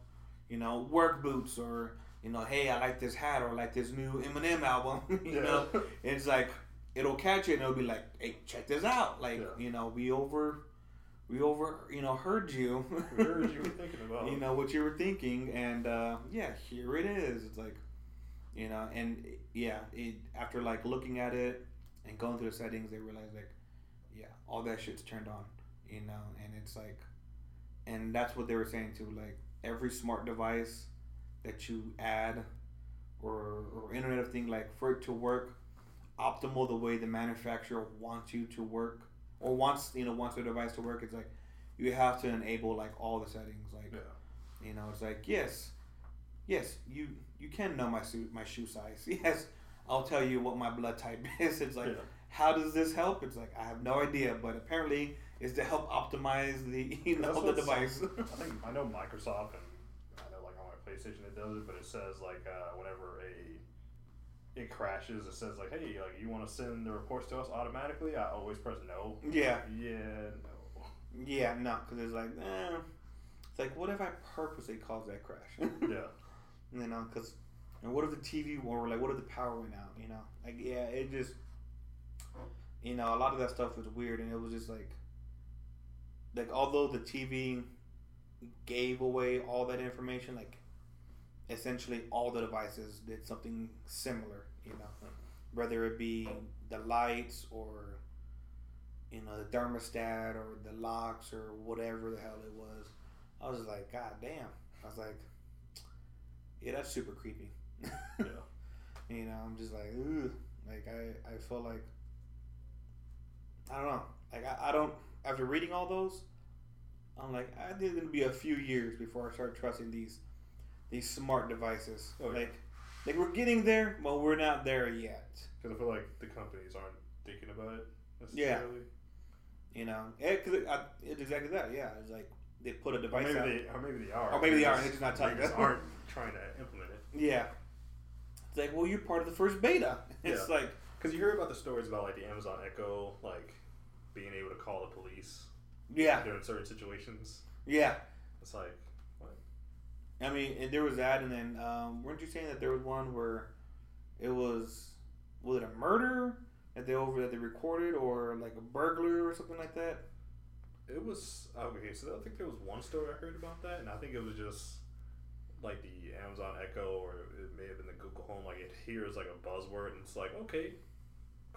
you know, work boots or you know, hey, I like this hat or I like this new Eminem album. [laughs] you Yeah. know, [laughs] it's like it'll catch you and it'll be like, hey, check this out. Like Yeah. you know, we over, we over, you know, heard you. We [laughs] heard you were thinking about. you know what you were thinking, and uh, yeah, here it is. It's like, you know, and yeah, it after like looking at it and going through the settings, they realize like, yeah, all that shit's turned on, you know, and it's like, and that's what they were saying too. Like every smart device that you add, or or Internet of Thing, like for it to work optimal the way the manufacturer wants you to work, or wants you know wants the device to work, it's like you have to enable like all the settings, like. Yeah. You know, it's like yes, yes, you you can know my suit, my shoe size. [laughs] Yes, I'll tell you what my blood type [laughs] is. It's like, Yeah. how does this help? It's like I have no idea, but apparently it's to help optimize the [laughs] you know the device. I [laughs] think I know Microsoft and I know like on my PlayStation it does it, but it says like uh, whenever a it crashes, it says like, hey, like you want to send the reports to us automatically? I always press no. Yeah. Yeah. No. yeah, no, because it's like, eh. it's like what if I purposely caused that crash? [laughs] Yeah. you know, because and what if the TV or like what if the power went out? You know, like yeah, it just you know a lot of that stuff was weird, and it was just like like although the TV gave away all that information, like essentially all the devices did something similar. You know, whether it be the lights or you know the thermostat or the locks or whatever the hell it was. I was just like, God damn. I was like, yeah, that's super creepy. [laughs] Yeah. You know, I'm just like, ooh, like I, I feel like, I don't know, like I, I don't. After reading all those, I'm like, I think it's gonna be a few years before I start trusting these, these smart devices. Oh, yeah. like, like we're getting there, but we're not there yet. Because I feel like the companies aren't thinking about it necessarily. Yeah. You know, cause it, I, it's exactly that. Yeah, it's like they put a Or device maybe out. they, or maybe they are. Or maybe they are, just- they're just not telling they us. aren't trying to implement it. Yeah. It's like, well, you're part of the first beta. [laughs] It's Yeah. like, Because you hear about the stories about like the Amazon Echo, like being able to call the police yeah, during certain situations. yeah. It's like, what? I mean, and there was that, and then um, weren't you saying that there was one where it was was it a murder that they over that they recorded, or like a burglar or something like that? It was okay. So I think there was one story I heard about that, and I think it was just like the Amazon Echo, or it may have been the Google Home. Like it hears like a buzzword, and it's like, okay,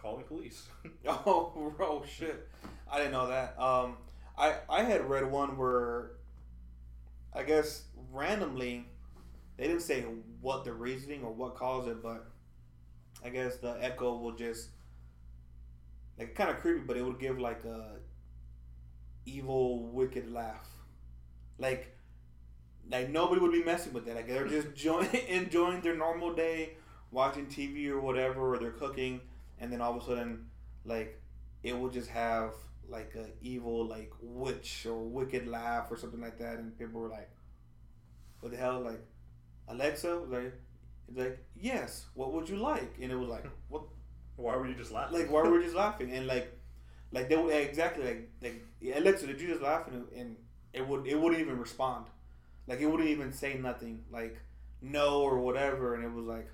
calling police. [laughs] [laughs] Oh, oh shit! I didn't know that. Um, I I had read one where, I guess randomly, they didn't say what the reasoning or what caused it, but I guess the echo will just like kind of creepy, but it would give like a evil, wicked laugh, like like nobody would be messing with that. Like they're just [laughs] joy- enjoying their normal day, watching TV or whatever, or they're cooking, and then all of a sudden, like it will just have like a evil like witch or wicked laugh or something like that, and people were like, "What the hell?" Like Alexa, like like yes, what would you like? And it was like [laughs] what Why were you just laughing? like why were we just laughing and like like they would exactly like like Alexa did you just laugh and, and it would it wouldn't even respond like it wouldn't even say nothing like no or whatever and it was like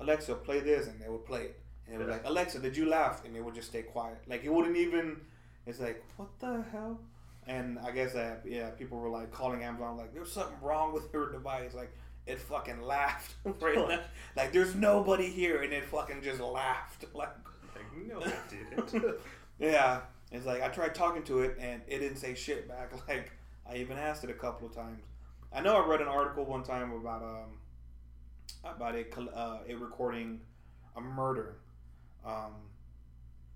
Alexa play this and they would play it and it was Yeah. like Alexa did you laugh and it would just stay quiet like it wouldn't even it's like what the hell and I guess that yeah, people were like calling Amazon like there's something wrong with your device. Like it fucking [laughs] laughed right. Like there's nobody here, and it fucking just laughed. [laughs] Like Like, no, I didn't. [laughs] yeah, it's like I tried talking to it, and it didn't say shit back. Like I even asked it a couple of times. I know I read an article one time about um about it uh, it recording a murder. Um,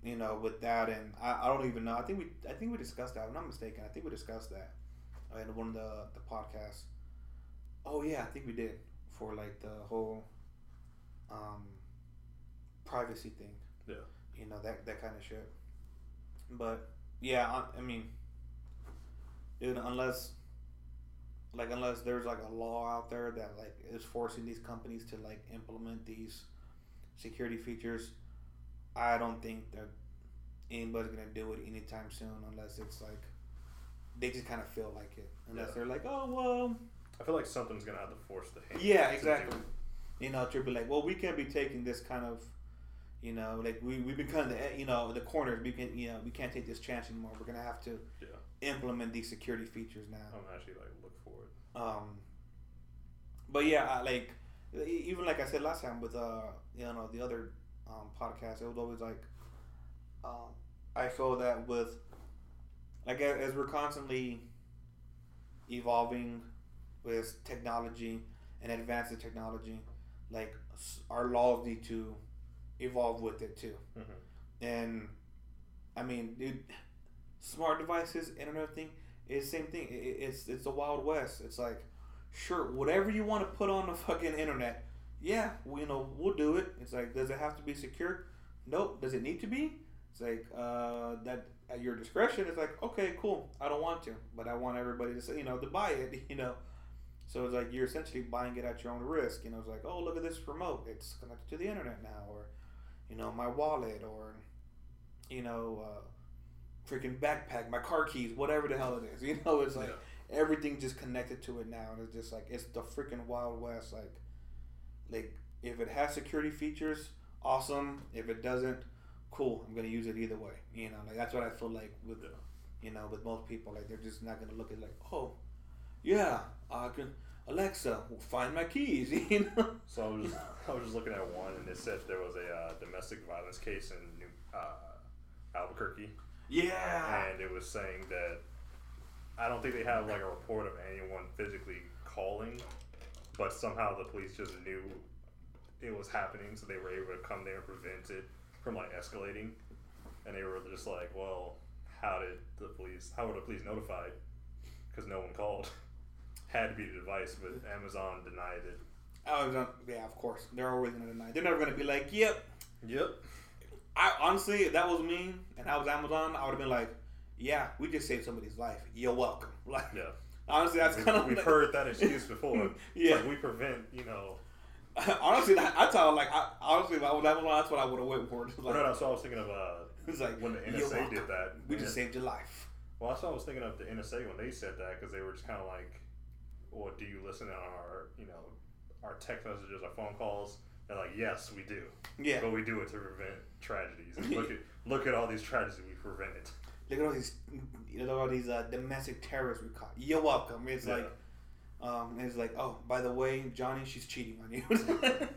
you know, with that, and I, I don't even know. I think we I think we discussed that. If I'm not mistaken. I think we discussed that in one of the the podcasts. Oh yeah, I think we did for like the whole um, privacy thing. Yeah. You know that that kind of shit. But yeah, I, I mean, dude, unless like unless there's like a law out there that like is forcing these companies to like implement these security features, I don't think that anybody's gonna do it anytime soon unless it's like they just kind of feel like it. Unless Yeah. they're like, oh well, I feel like something's gonna have to force the hand. yeah, exactly. You know, to be like, well, we can't be taking this kind of, you know, like we we become the you know the corners. We can you know we can't take this chance anymore. We're gonna have to Yeah. implement these security features now. I'm actually like look forward. Um, but yeah, I, like even like I said last time with uh you know the other um, podcast, it was always like um, I feel that with like a- as we're constantly evolving with technology and advancing technology, like our laws need to evolve with it too. Mm-hmm. And I mean, dude, smart devices, internet thing, is the same thing. I- I- It's it's the wild west. It's like, sure, whatever you want to put on the fucking internet, yeah, we, you know, we'll do it. It's like, does it have to be secure? Nope. Does it need to be? It's like uh, that at your discretion. It's like, okay, cool. I don't want to, but I want everybody to say, you know, to buy it. [laughs] You know. So it's like you're essentially buying it at your own risk. You know, it's like, oh, look at this remote. It's connected to the internet now, or, you know, my wallet, or, you know, uh, freaking backpack, my car keys, whatever the hell it is. [laughs] You know, it's like Yeah. everything just connected to it now, and it's just like it's the freaking wild west. Like, like if it has security features, awesome. If it doesn't, cool. I'm gonna use it either way. You know, like that's what I feel like with, Yeah. you know, with most people. Like they're just not gonna look at like, oh, yeah, I can. Alexa, find my keys. [laughs] You know. So I was just, I was just looking at one, and it said there was a uh, domestic violence case in New uh, Albuquerque, Yeah. and it was saying that I don't think they have like a report of anyone physically calling, but somehow the police just knew it was happening, so they were able to come there and prevent it from like escalating. And they were just like, well, how did the police? How were the police notified? Because no one called. [laughs] Had to be the device, but Amazon denied it. I was on, yeah, of course. They're always gonna deny. They're never gonna be like, yep. Yep. I honestly, if that was me and I was Amazon, I would have been like, yeah, we just saved somebody's life. You're welcome. [laughs] Like, Yeah. Honestly, that's kind of we've heard that excuse before. [laughs] Yeah. like we prevent, you know. [laughs] honestly, that, I tell like, I, honestly, I was Amazon, that's what I would have went for. [laughs] Just Well, like, no, that's what I was thinking of. Uh, It's like, when the NSA did that. we just saved your life. Well, that's what I was thinking of the NSA when they said that because they were just kind of like, "Well, do you listen to our, you know, our text messages, our phone calls?" They're like, "Yes, we do, Yeah. but we do it to prevent tragedies. And look at look at all these tragedies we prevented." Look at all these, look at all these uh, domestic terrorists we caught. You're welcome. It's Yeah. like, um, it's like, oh, by the way, Johnny, she's cheating on you. [laughs]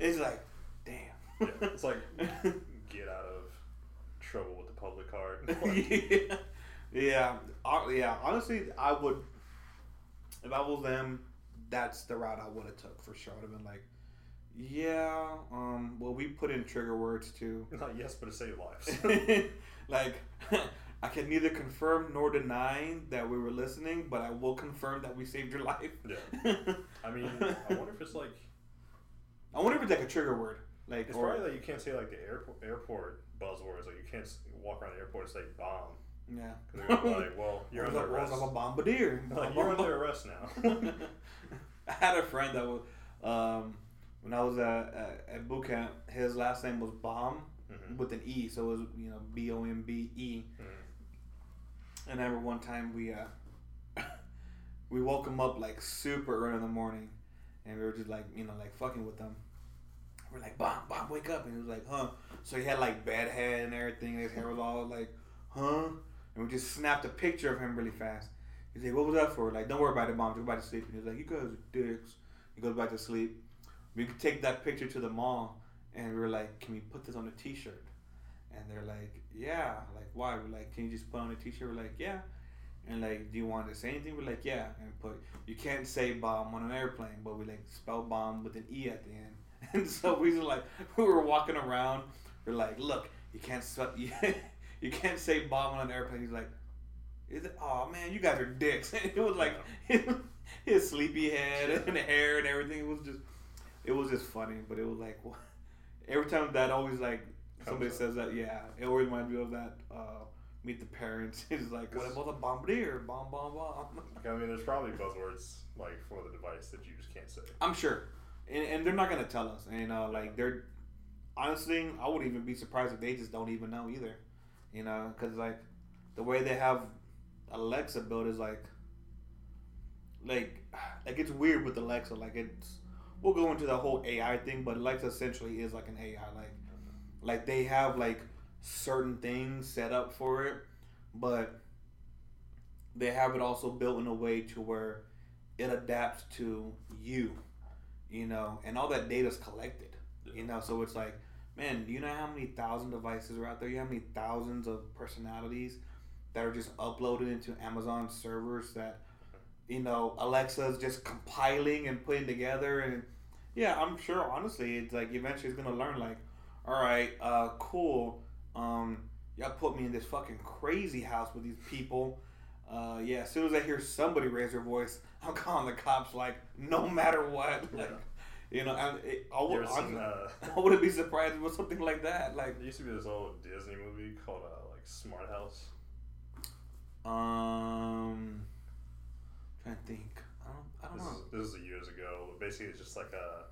it's like, damn. Yeah, it's like [laughs] get out of trouble with the public card. [laughs] yeah, yeah, yeah. Honestly, I would, if I was them, that's the route I would have took for sure. I'd have been like, yeah, um, well, we put in trigger words too. Not yes, but to save lives. Like, [laughs] I can neither confirm nor deny that we were listening, but I will confirm that we saved your life. Yeah. [laughs] I mean, I wonder if it's like I wonder if it's like a trigger word, like it's or probably like you can't say like the airport airport buzzwords. Like you can't walk around the airport and say bomb. yeah. [laughs] like, well, you're under arrest. up a bombardier. Like, you're under arrest now. I had a friend that was, um, when I was at, at, at boot camp, his last name was Bomb Mhm. with an E, so it was you know B O M B E. Mhm. And I remember one time we uh, [laughs] we woke him up like super early in the morning, and we were just like you know like fucking with him. We're like Bomb, Bomb, wake up, and he was like, huh. So he had like bad head and everything. His hair was all like, huh. and we just snapped a picture of him really fast. He's like, "What was that for?" Like, don't worry about it, mom. Just go back to sleep. And he's like, "You guys are dicks." He goes back to sleep. We could take that picture to the mall, and we were like, "Can we put this on a T-shirt?" And they're like, "Yeah." Like, why? We're like, "Can you just put on a T-shirt?" We're like, "Yeah." And like, do you want to say anything? We're like, "Yeah." And put you can't say bomb on an airplane, but we like spell bomb with an e at the end. [laughs] And so we was like, [laughs] we were walking around. We're like, "Look, you can't spell [laughs] you, you can't say bomb on an airplane." He's like. Is it, oh man, you guys are dicks. it was like his, his sleepy head and hair and everything. It was just, it was just funny. But it was like, what? Every time that always like somebody says that, yeah, it always reminds me of that. Uh, Meet the parents. [laughs] It's like, what about the bombardier? Bomb, bomb, bomb. I mean, there's probably buzzwords like for the device that you just can't say. I'm sure, and, and they're not gonna tell us. And uh, like they're honestly, I wouldn't even be surprised if they just don't even know either. You know, because like the way they have Alexa built is like, like, [sighs] like it's weird with Alexa. Like it's, we'll go into the whole AI thing, but Alexa essentially is like an AI. Like, like they have like certain things set up for it, but they have it also built in a way to where it adapts to you, you know, and all that data's collected, you know. So it's like, man, you know how many thousand devices are out there? You know how many thousands of personalities that are just uploaded into Amazon servers that, you know, Alexa's just compiling and putting together, and yeah, I'm sure. Honestly, it's like eventually it's gonna learn. Like, all right, uh, cool. Um, y'all put me in this fucking crazy house with these people. Uh, yeah, as soon as I hear somebody raise their voice, [laughs] I'm calling the cops. Like, no matter what. Like, you know, and it, I, would, seen, uh, [laughs] I wouldn't be surprised with something like that. Like, there used to be this old Disney movie called uh, like Smart House. um, trying to think. I don't, I don't This know. is, this is years ago. But basically, it's just like a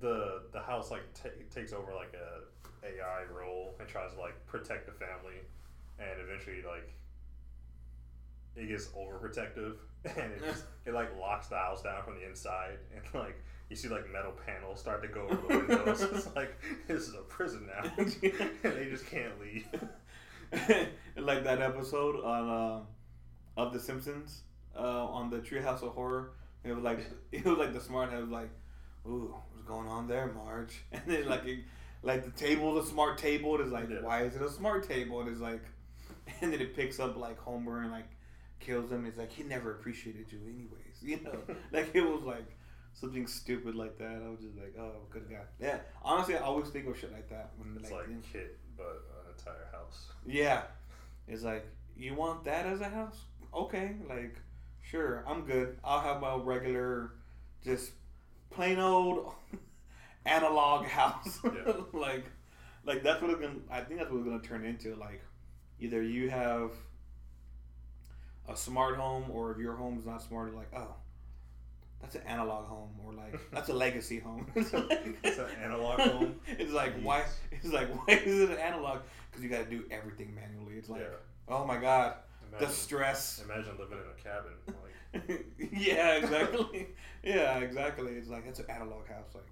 the the house like ta takes over like a AI role and tries to like protect the family, and eventually like it gets overprotective [laughs] and it just, it like locks the house down from the inside and like you see like metal panels start to go over the windows. [laughs] it's like this is a prison now, [laughs] and they just can't leave. like that episode on uh, of The Simpsons uh, on the Treehouse of Horror. It was like [laughs] it was like the smart head was like, "Ooh, what's going on there, Marge?" [laughs] And then like it, like the table, the smart table. And it's like, Yeah. why is it a smart table? And it's like, [laughs] and then it picks up like Homer and like kills him. It's like he never appreciated you, anyways. You know, like it was like something stupid like that. I was just like, oh, good God. Yeah, honestly, I always think of shit like that when It's like, like Kit, but an entire house. yeah. It's like, you want that as a house? Okay, like, sure, I'm good. I'll have my regular, just plain old [laughs] analog house. Yeah. [laughs] like, like that's what it's gonna. I think that's what it's gonna turn into. Like, either you have a smart home, or if your home is not smart, like, oh, that's an analog home, or like [laughs] that's a legacy home. it's an analog home? It's like why? It's like why is it an analog? Because you got to do everything manually. It's like, Yeah. oh my god, the stress. imagine living in a cabin. Like, [laughs] yeah, exactly. yeah, exactly. It's like it's an analog house. Like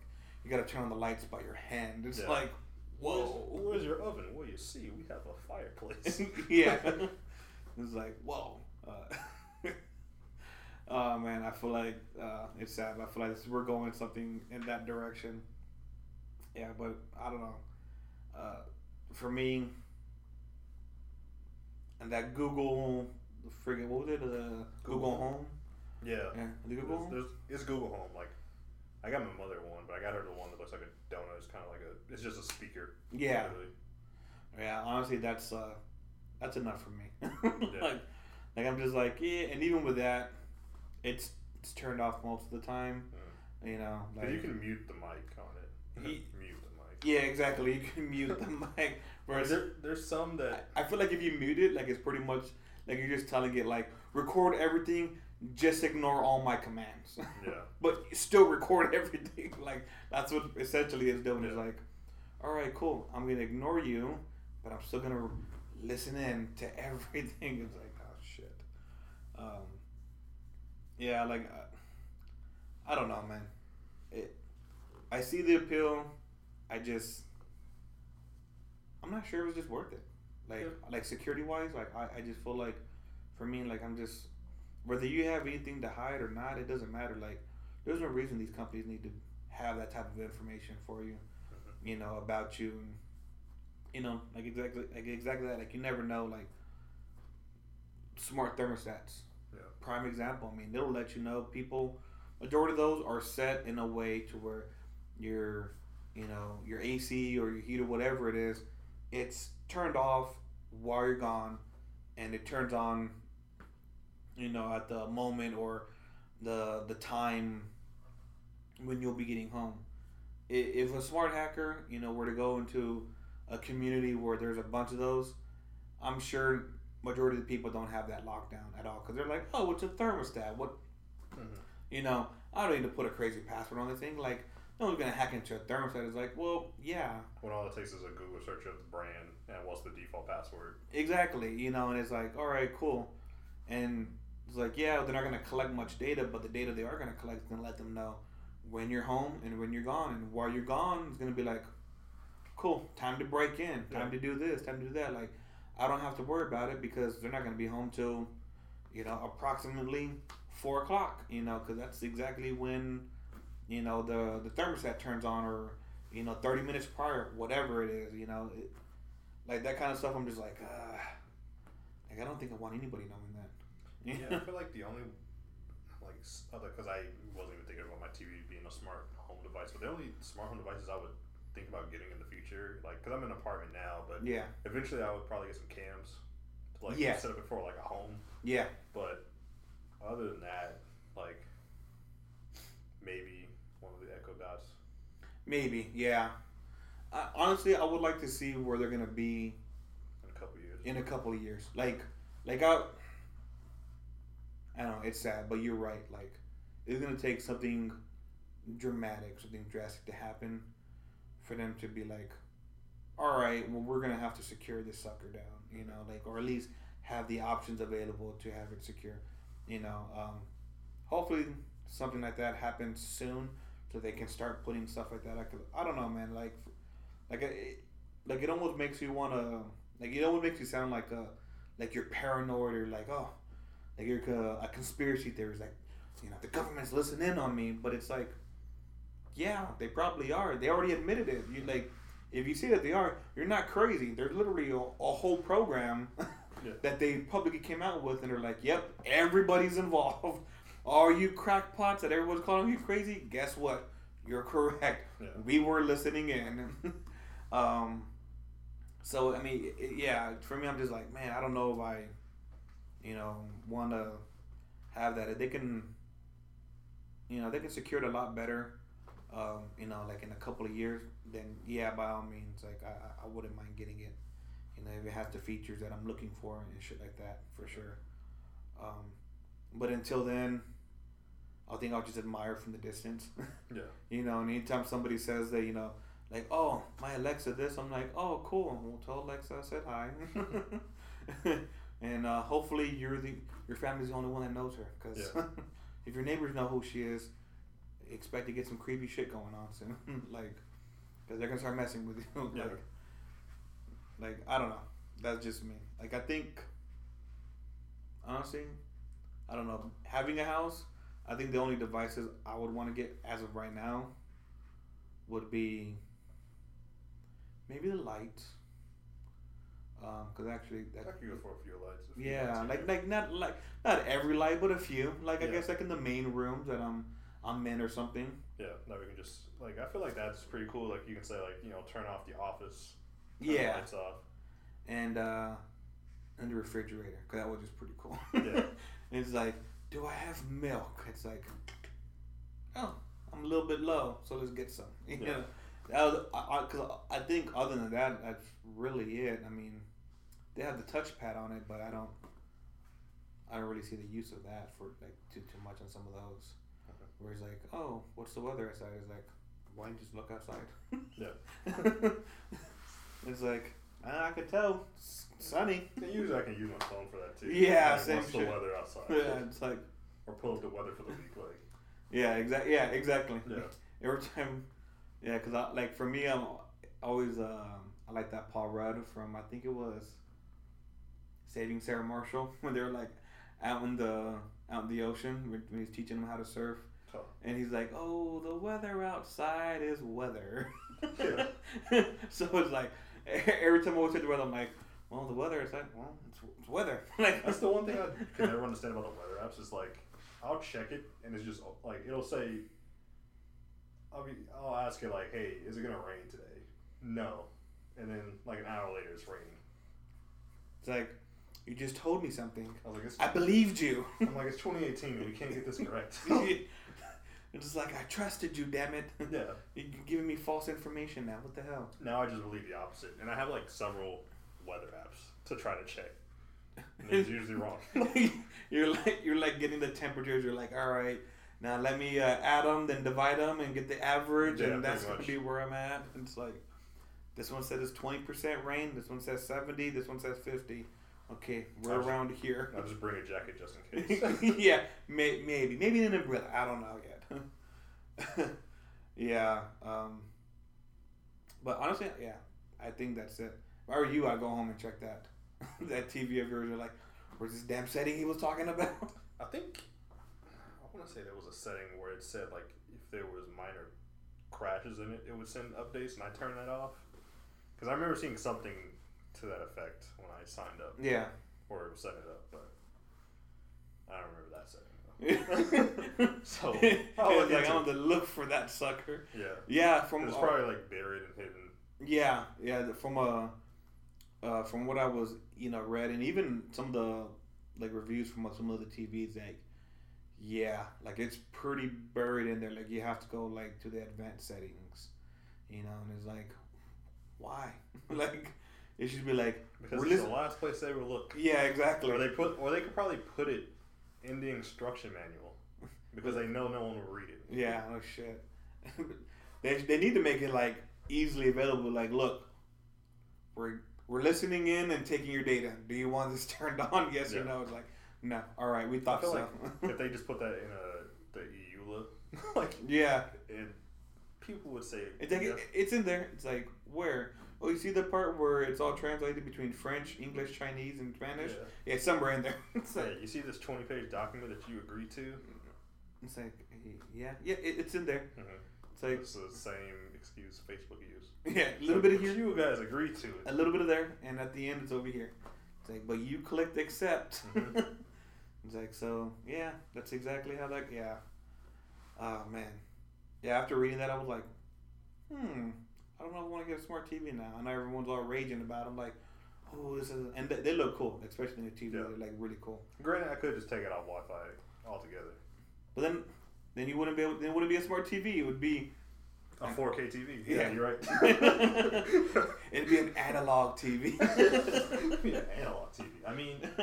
you got to turn on the lights by your hand. It's Yeah. like, where's, whoa. where's your oven? Well, you see, we have a fireplace. [laughs] yeah. [laughs] It's like whoa. Uh, oh man, I feel like uh, it's sad. I feel like we're going something in that direction. Yeah, but I don't know. Uh, for me, and that Google, friggin' what was it? Uh, Google Google. Home. yeah. Yeah, the Google There's, Home. there's, it's Google Home. Like, I got my mother one, but I got her the one that looks like a donut. It's kind of like a, it's just a speaker. Yeah, literally. yeah. Honestly, that's uh, that's enough for me. [laughs] Yeah. like, like I'm just like yeah, and even with that, it's it's turned off most of the time. You know, like you can mute the mic on it. [laughs] Mute the mic. yeah, exactly. You can mute the [laughs] mic. Whereas There, there's some that I feel like if you mute it, like it's pretty much like you're just telling it like record everything, just ignore all my commands. [laughs] Yeah. but still record [laughs] everything. Like that's what essentially it's doing. Is Yeah. like, all right, cool. I'm gonna ignore you, but I'm still gonna listen in to [laughs] everything. It's like, oh shit. Um, yeah, like I, I don't know, man. It. I see the appeal. I just. I'm not sure it was just worth it. Like Yeah. like security wise, like I, I just feel like for me, like I'm just whether you have anything to hide or not, it doesn't matter. Like there's no reason these companies need to have that type of information for you, Mhm. you know, about you. And, you know, like exactly like exactly that. Like you never know. Like smart thermostats. Yeah. Prime example. I mean, they'll let you know people. Majority of those are set in a way to where your, you know, your AC or your heater, whatever it is, it's turned off while you're gone, and it turns on. You know, at the moment or the the time when you'll be getting home. If a smart hacker, you know, were to go into a community where there's a bunch of those, I'm sure majority of the people don't have that lockdown at all because they're like, oh, it's a thermostat. What Mhm. you know, I don't need to put a crazy password on the thing. Like, no one's gonna hack into a thermostat. It's like, well, yeah, When all it takes is a Google search of the brand and what's the default password. exactly. You know, and it's like, all right, cool, and it's like, yeah, they're not gonna collect much data, but the data they are gonna collect is gonna let them know when you're home and when you're gone, and while you're gone, it's gonna be like, cool, time to break in, time Yeah. to do this, time to do that. Like, I don't have to worry about it because they're not gonna be home till, you know, approximately four o'clock. You know, because that's exactly when, you know, the the thermostat turns on, or you know, thirty minutes prior, whatever it is. You know, it, like that kind of stuff. I'm just like, uh, like I don't think I want anybody knowing that. [laughs] Yeah, I feel like the only like other because I wasn't even thinking about my TV being a smart home device, but the only smart home devices I would think about getting in the future, like because I'm in an apartment now, but yeah, eventually I would probably get some cams to like Yeah. set up it for like a home. yeah, But other than that, like maybe one of the Echo Dots. maybe, yeah. I, honestly, I would like to see where they're gonna be in a couple years. in a couple of years. Like, like I, I don't know. It's sad, but you're right. Like, it's gonna take something dramatic, something drastic to happen for them to be like, all right, well, we're gonna have to secure this sucker down. You know, like, or at least have the options available to have it secure. You know, um, hopefully something like that happens soon, so they can start putting stuff like that. I could, I don't know, man. Like, like it, like it almost makes you wanna, like it almost makes you sound like a, like you're paranoid or like oh, like you're a, a conspiracy theorist. Like, you know, the government's listening on me, but it's like, yeah, they probably are. They already admitted it. You like, if you see that they are, you're not crazy. There's literally a, a whole program Yeah. [laughs] that they publicly came out with, and they're like, yep, everybody's [laughs] involved. All you crackpots that everyone's calling you crazy, guess what? You're correct. Yeah. We were listening in. [laughs] um, so I mean, it, yeah, for me, I'm just like, man, I don't know if I, you know, want to have that. If they can, you know, they can secure it a lot better. Um, you know, like in a couple of years, then yeah, by all means, like I, I- I wouldn't mind getting it. You know, if it has the features that I'm looking for and shit like that, for sure. Um, but until then, I think I'll just admire from the distance. [laughs] Yeah. You know, and anytime somebody says that, you know, like, oh, my Alexa this, I'm like, oh, cool. We'll tell Alexa I said hi. [laughs] and uh, hopefully you're the your family's the only one that knows her. Because Yeah. [laughs] if your neighbors know who she is, expect to get some creepy shit going on soon. like, because they're going to start messing with you. Yeah. like, like, I don't know. That's just me. Like, I think, honestly, I don't know. Having a house, I think the only devices I would want to get as of right now would be maybe the light. Um, cause actually I that could go for a few lights. a few yeah, lights, like like not like not every light, but a few. Like I guess like in the main rooms that I'm I'm in or something. Yeah, that we can just like I feel like that's pretty cool. Like you can say like you know turn off the office. Turn the Yeah, lights off. and uh, and the refrigerator, cause that was just pretty cool. Yeah. [laughs] it's like, do I have milk? It's like, oh, I'm a little bit low, so let's get some. [laughs] You Yeah. know, that was, I, I, I think other than that, that's really it. I mean, they have the touchpad on it, but I don't, I don't really see the use of that for like too too much on some of those. Okay. Where it's like, oh, what's the weather outside? It's like, why don't you just look outside? Yeah. [laughs] it's like, I could tell, it's sunny. And usually I can use my phone for that too. Yeah, Like, same what's the weather outside? Yeah, it's like, Or pull up the weather for the week. Like yeah, exactly. Yeah, exactly. yeah, [laughs] Every time, yeah, cause I like for me, I'm always um I like that Paul Rudd from I think it was saving Sarah Marshall [laughs] when they were like out in the out in the ocean when when he's teaching them how to surf, Oh. and he's like, "Oh, the weather outside is weather." [laughs] Yeah. so it's like [laughs] every time I watch the weather, I'm like, "Well, the weather is like, well, it's, it's weather." [laughs] like That's the one thing I [laughs] can never understand about the weather apps is like I'll check it and it's just like it'll say I'll be I'll ask it like, hey, is it gonna rain today? No. And then like an hour later it's raining. It's like you just told me something. I was like, I believed you. I'm like, it's 2018 and we can't get this correct. It's just like I trusted you, damn it. [laughs] yeah. You're giving me false information now. What the hell? Now I just believe the opposite, and I have like several weather apps to try to check. And it's usually wrong. [laughs] you're like you're like getting the temperatures. You're like, all right, now let me uh, add them, then divide them, and get the average, Yeah, and that's gonna be where I'm at. And it's like, this one says it's twenty percent rain. This one says seventy. This one says fifty. Okay, we're I'll just- around here. I'll just bring a jacket just in [laughs] case. yeah, may, maybe, maybe an umbrella. I don't know yet. [laughs] yeah, um, but honestly, yeah, I think that's it. If I were you, I'd go home and check that [laughs] that TV of yours. You're like, where's this damn setting he was talking about? I think I want to say there was a setting where it said like if there was minor crashes in it, it would send updates, and I turned that off because I remember seeing something to that effect when I signed up yeah. or set it up, but I don't remember that setting. [laughs] [laughs] So [laughs] I'll look like I'm the look for that sucker. yeah, Yeah, from it's uh, probably like buried and hidden. Yeah, yeah. From uh, uh, from what I was, you know, read, and even some of the like reviews from some of the TVs, like, yeah, like it's pretty buried in there. Like you have to go like to the advanced settings, you know, and it's like, why? like, it should be like, Because we're it's listen- the last place they would look. yeah, exactly. Or they put, or they could probably put it in the instruction manual because they know no one will read it. Yeah, no shit. [laughs] they, they need to make it like easily available. Like, look, we're we're listening in and taking your data. Do you want this [laughs] turned on? Yes or no? It's like, no. All right, we thought so. like [laughs] if they just put that in a the EULA, like yeah, and people would say it's like yeah, it's in there. It's like where? Oh, you see the part where it's all translated between French, English, Chinese, and Spanish? yeah. Yeah, somewhere in there. [laughs] it's like, Hey, you see this twenty page document that you agree to? it's like, yeah, yeah, it, it's in there. Mhm. It's like, It's the same excuse Facebook used. [laughs] yeah, a little bit of here, You guys agree to it. a little bit of there, and at the end it's over here. It's like, but you clicked accept. Mhm. [laughs] it's like, so yeah, that's exactly how that. Yeah. Oh man. Yeah. After reading that, I was like, hmm. I don't know if I want to get a smart TV now. I know everyone's all raging about. it. I'm like, oh, this is, and they, they look cool, especially in the TV. Yeah. They're like really cool. Granted, I could just take it off Wi-Fi altogether. But then, then you wouldn't be able. Then it wouldn't be a smart TV. It would be. A 4K TV. Yeah. Yeah, you're right. [laughs] It'd be an analog TV. [laughs] Be an analog TV. I mean, [laughs]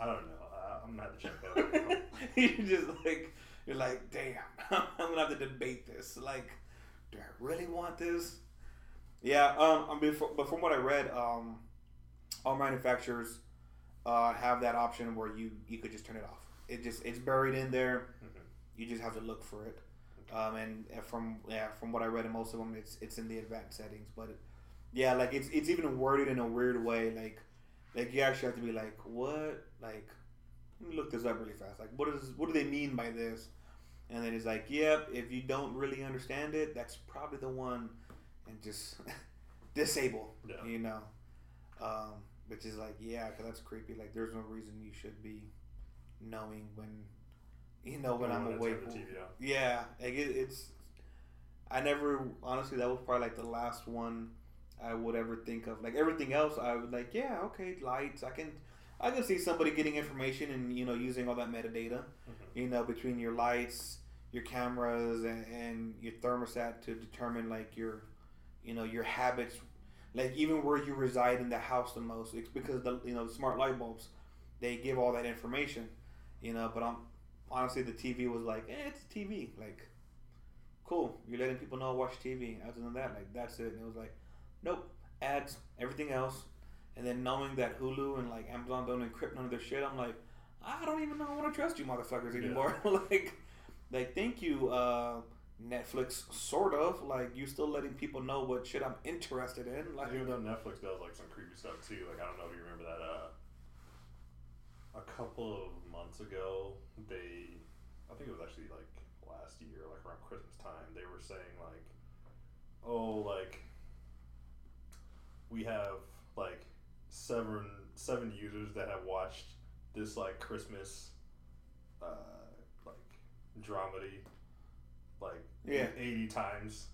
I don't know. I'm gonna have to check that out. you just like you're like, damn, [laughs] I'm gonna have to debate this. Like, do I really want this? Yeah. Um. I mean, but from what I read, um, all manufacturers uh, have that option where you you could just turn it off. It just it's buried in there. Mhm. You just have to look for it. Um, and and from yeah, from what I read in most of them, it's it's in the advanced settings. But it, yeah, like it's it's even worded in a weird way. Like like you actually have to be like, what? Like let me look this up really fast. Like what is what do they mean by this? And then it's like, yep, if you don't really understand it, that's probably the one, and just [laughs] disable. Yeah. You know, um, which is like, yeah, because that's creepy. Like there's no reason you should be knowing when you know when You I'm awake. turn the TV on. Yeah, like it, it's. I never honestly that was probably like the last one I would ever think of. Like everything else, I would like, yeah, okay, lights. I can, I can see somebody getting information and you know using all that metadata, Mhm. you know, between your lights, your cameras, and, and your thermostat to determine like your, you know, your habits, like even where you reside in the house the most. It's because the you know the smart light bulbs, they give all that information, you know. But I'm honestly the TV was like, eh, it's TV, like. Cool, you're letting people know watch TV. Other than that, like that's it. And it was like, nope, ads, everything else, and then knowing that Hulu and like Amazon don't encrypt none of their shit, I'm like, I don't even know I want to trust you motherfuckers Yeah. anymore. [laughs] like, like thank you, uh, Netflix, sort of. Like you still letting people know what shit I'm interested in. Like Even though Netflix does like some creepy stuff too. Like I don't know if you remember that. Uh, a couple of months ago, they, I think it was actually like last year, like around Christmas time, they were saying like, oh, like we have like seven seven users that have watched this like Christmas, uh, like dramedy, like Yeah. eighty times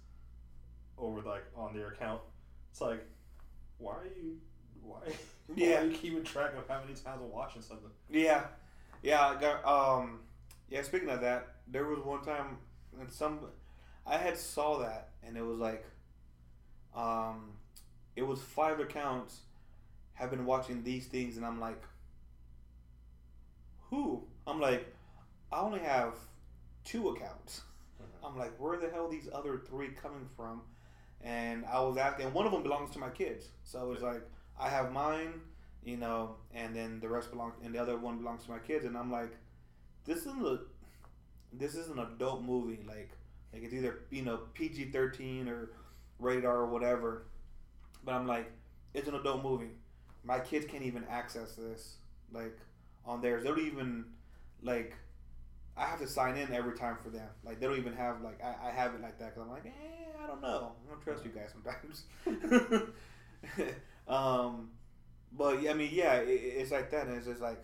over like on their account. It's like, why are you why? [laughs] why Yeah. are you keeping track of how many times I'm watching something? Yeah, yeah. I got, um, yeah. Speaking of that, there was one time and some, I had saw that and it was like, um, it was five accounts have been watching these things and I'm like, who? I'm like, I only have two accounts. Mm-hmm. I'm like, where the hell are these other three coming from? And I was asking, one of them belongs to my kids. So it's like, I have mine, you know, and then the rest belong, and the other one belongs to my kids. And I'm like, this isn't a, this is an adult movie. Like, like it's either you know PG thirteen or radar or whatever. But I'm like, it's an adult movie. My kids can't even access this, like, on theirs. They don't even, like, I have to sign in every time for them. Like they don't even have like I, I have it like that because I'm like, eh, I don't know. I don't trust you guys sometimes. [laughs] um, but yeah, I mean, yeah, it, it's like that, and it's just like,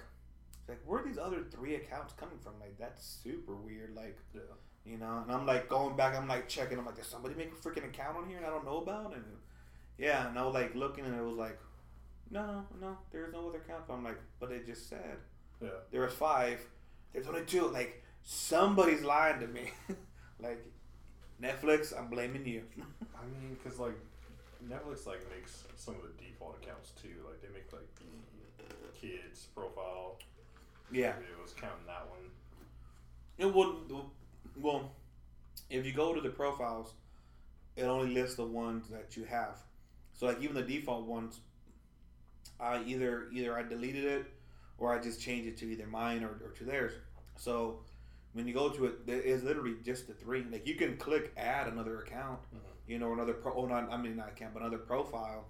it's like where are these other three accounts coming from? Like that's super weird. Like Yeah. you know, and I'm like going back, I'm like checking. I'm like, did somebody make a freaking account on here and I don't know about? And yeah, and I was like looking, and it was like, no, no, there's no other account. I'm like, but it just said Yeah. there was five. There's only two. Like somebody's lying to me. [laughs] like Netflix, I'm blaming you. [laughs] I mean, cause like Netflix like makes some of the default accounts too. Like they make like the kids profile. yeah. It was counting that one. It wouldn't. Well, if you go to the profiles, it only lists the ones that you have. So like even the default ones, I either either I deleted it or I just changed it to either mine or, or to theirs. So when you go to it, there is literally just the three. Like you can click add another account, mm-hmm. you know, another pro. Oh, not I mean not account, but another profile.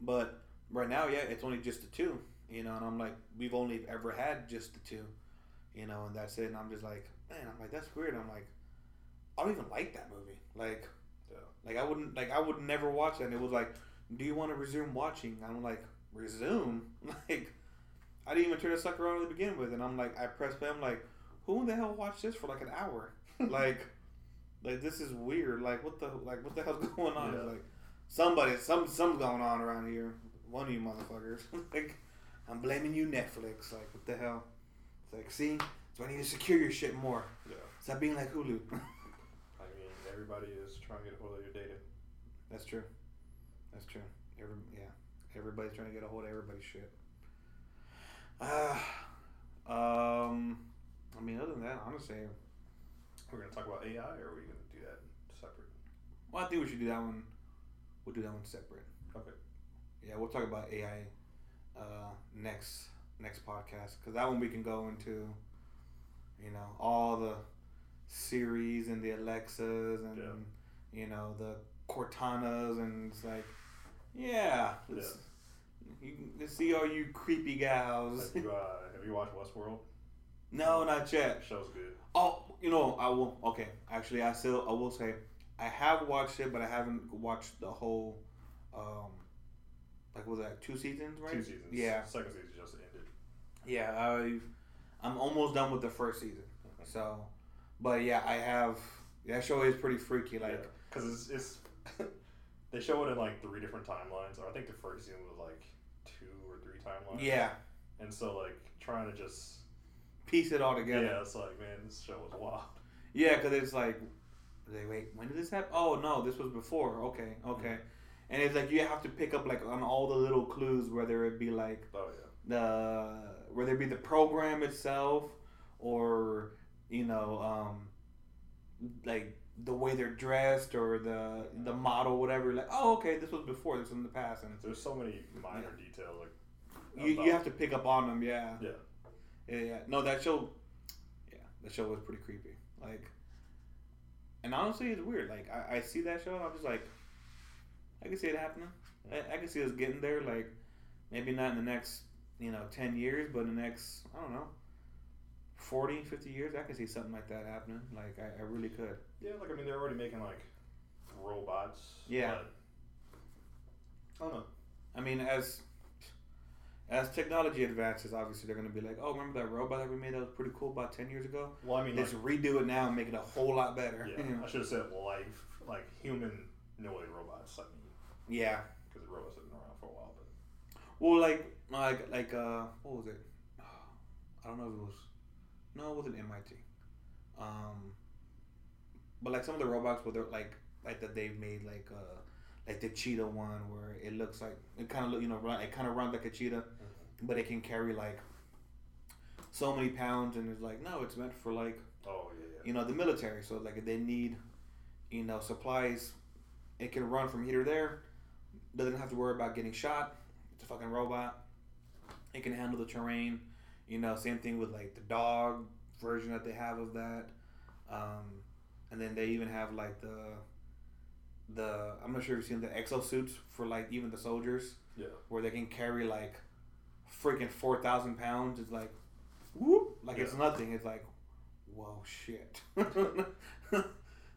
But right now, yeah, it's only just the two. You know, and I'm like, we've only ever had just the two. You know, and that's it. And I'm just like, man, I'm like, that's weird. I'm like, I don't even like that movie. Like, Yeah. like I wouldn't like I would never watch it. And it was like, do you want to resume watching? And I'm like, resume? [laughs] Like, I didn't even turn the sucker on to begin with. And I'm like, I press play. I'm like, who in the hell watched this for like an hour? [laughs] like, like this is weird. Like, what the like what the hell's [laughs] going on? Yeah. Like, somebody, some something's going on around here. One of you motherfuckers. like, I'm blaming you, Netflix. Like, what the hell? It's like, see, so I need to secure your shit more. Yeah. Stop being like Hulu. I mean, everybody is trying to get a hold of your data. That's true. That's true. Every yeah, everybody's trying to get a hold of everybody's shit. Ah, [sighs] um, I mean, other than that, honestly, We're gonna talk about AI, or are we gonna do that separate? well, I think we should do that one. We'll do that one separate. Okay. Yeah, we'll talk about AI uh, next next podcast because that one we can go into, you know, all the Siris and the Alexas and Yeah. you know the Cortanas and it's like, yeah, let's, you can see all you creepy gals. Have you, uh, have you watched Westworld? no, not yet. That show's good. Oh, you know, I will. Okay, actually, I still I will say I have watched it, but I haven't watched the whole. Um, like was that two seasons, right? Two seasons. Yeah, Second season just ended. yeah. I've I'm almost done with the first season. So, but yeah, I have. That show is pretty freaky. Like, because it's, it's [laughs] they show it in like three different timelines. Or I think the first season was like two or three timelines. yeah, And so like trying to just piece it all together. yeah, it's like man, this show was wild. Yeah, because it's like, they wait, when did this happen? Oh no, this was before. Okay, okay, and it's like you have to pick up like on all the little clues, whether it be like Oh yeah. the whether it be the program itself or you know um like the way they're dressed or the the model whatever like oh okay this was before this was in the past and There's so many minor details like you, you have to pick up on them yeah Yeah. yeah, yeah. no that show yeah that show was pretty creepy like and honestly, it's weird. Like I, I see that show, and I'm just like, I can see it happening. I, I can see us getting there. Like maybe not in the next you know 10 years but in the next i don't know 40 50 years i can see something like that happening like i, I really could Yeah, like I mean, they're already making like robots. Yeah. but- I don't know. i mean as as technology advances obviously they're going to be like oh remember that robot that we made that was pretty cool about 10 years ago Well, I mean, like, let's redo it now and make it a whole lot better yeah, [laughs] I should have said life, like human, no way robots. I mean, yeah because the robots have been around for a while, but well like like like uh what was it [sighs] i don't know if it was no it wasn't MIT um but like some of the robots where they're like like that they've made like uh like the cheetah one where it looks like it kind of look you know run it kind of runs like a cheetah but it can carry like so many pounds and it's like no it's meant for like oh yeah, yeah. you know the military. So like if they need you know supplies it can run from here to there. Doesn't have to worry about getting shot. It's a fucking robot. It can handle the terrain. You know same thing with like the dog version that they have of that. Um, and then they even have like the the i'm not sure if you've seen the exosuits for like even the soldiers. Yeah. where they can carry like freaking 4000 pounds. It's like whoop. Like it's nothing. It's like whoa shit. [laughs]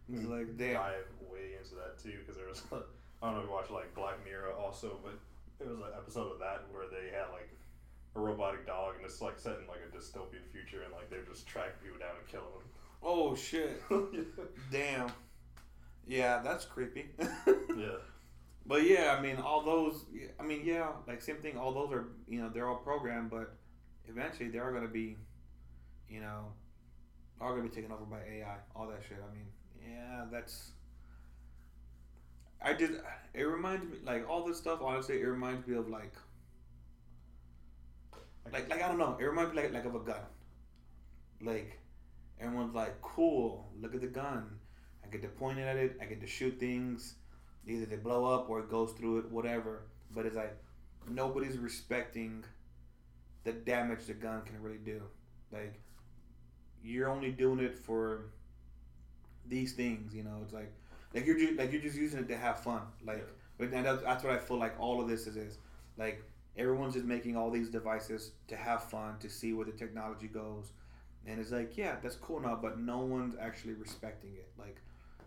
It's hmm. like damn. Dive way into that too because there was I don't know if you watched like Black Mirror also, but it was an episode of that where they had like a robotic dog and it's like set in like a dystopian future and like they're just tracking people down and killing oh shit [laughs] damn yeah that's creepy [laughs] yeah. but yeah i mean all those i mean yeah like same thing all those are you know they're all programmed but eventually they are going to be you know are going to be taken over by ai all that shit i mean yeah that's i did. it reminds me like all this stuff honestly it reminds me of like like like I don't know. It reminds me like like of a gun. Like everyone's like, cool. Look at the gun. I get to point it at it. I get to shoot things. Either they blow up or it goes through it, whatever. But it's like nobody's respecting the damage the gun can really do. Like you're only doing it for these things. You know, it's like like you're just, like you're just using it to have fun. Like but that's, that's what I feel like all of this is is like everyone's just making all these devices to have fun to see where the technology goes and it's like yeah that's cool now but no one's actually respecting it. Like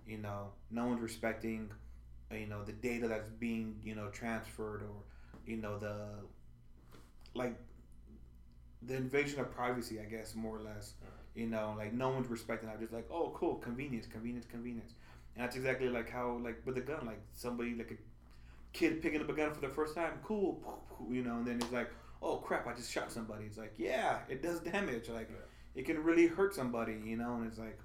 you know no one's respecting you know the data that's being you know transferred or you know the like the invasion of privacy i guess more or less. You know like no one's respecting that. Just like oh cool convenience convenience convenience. And that's exactly like how like with a gun like somebody like a kid picking up a gun for the first time, cool, [laughs] you know, and then it's like, oh crap, I just shot somebody. It's like, yeah, it does damage. Like, it can really hurt somebody, you know, and it's like,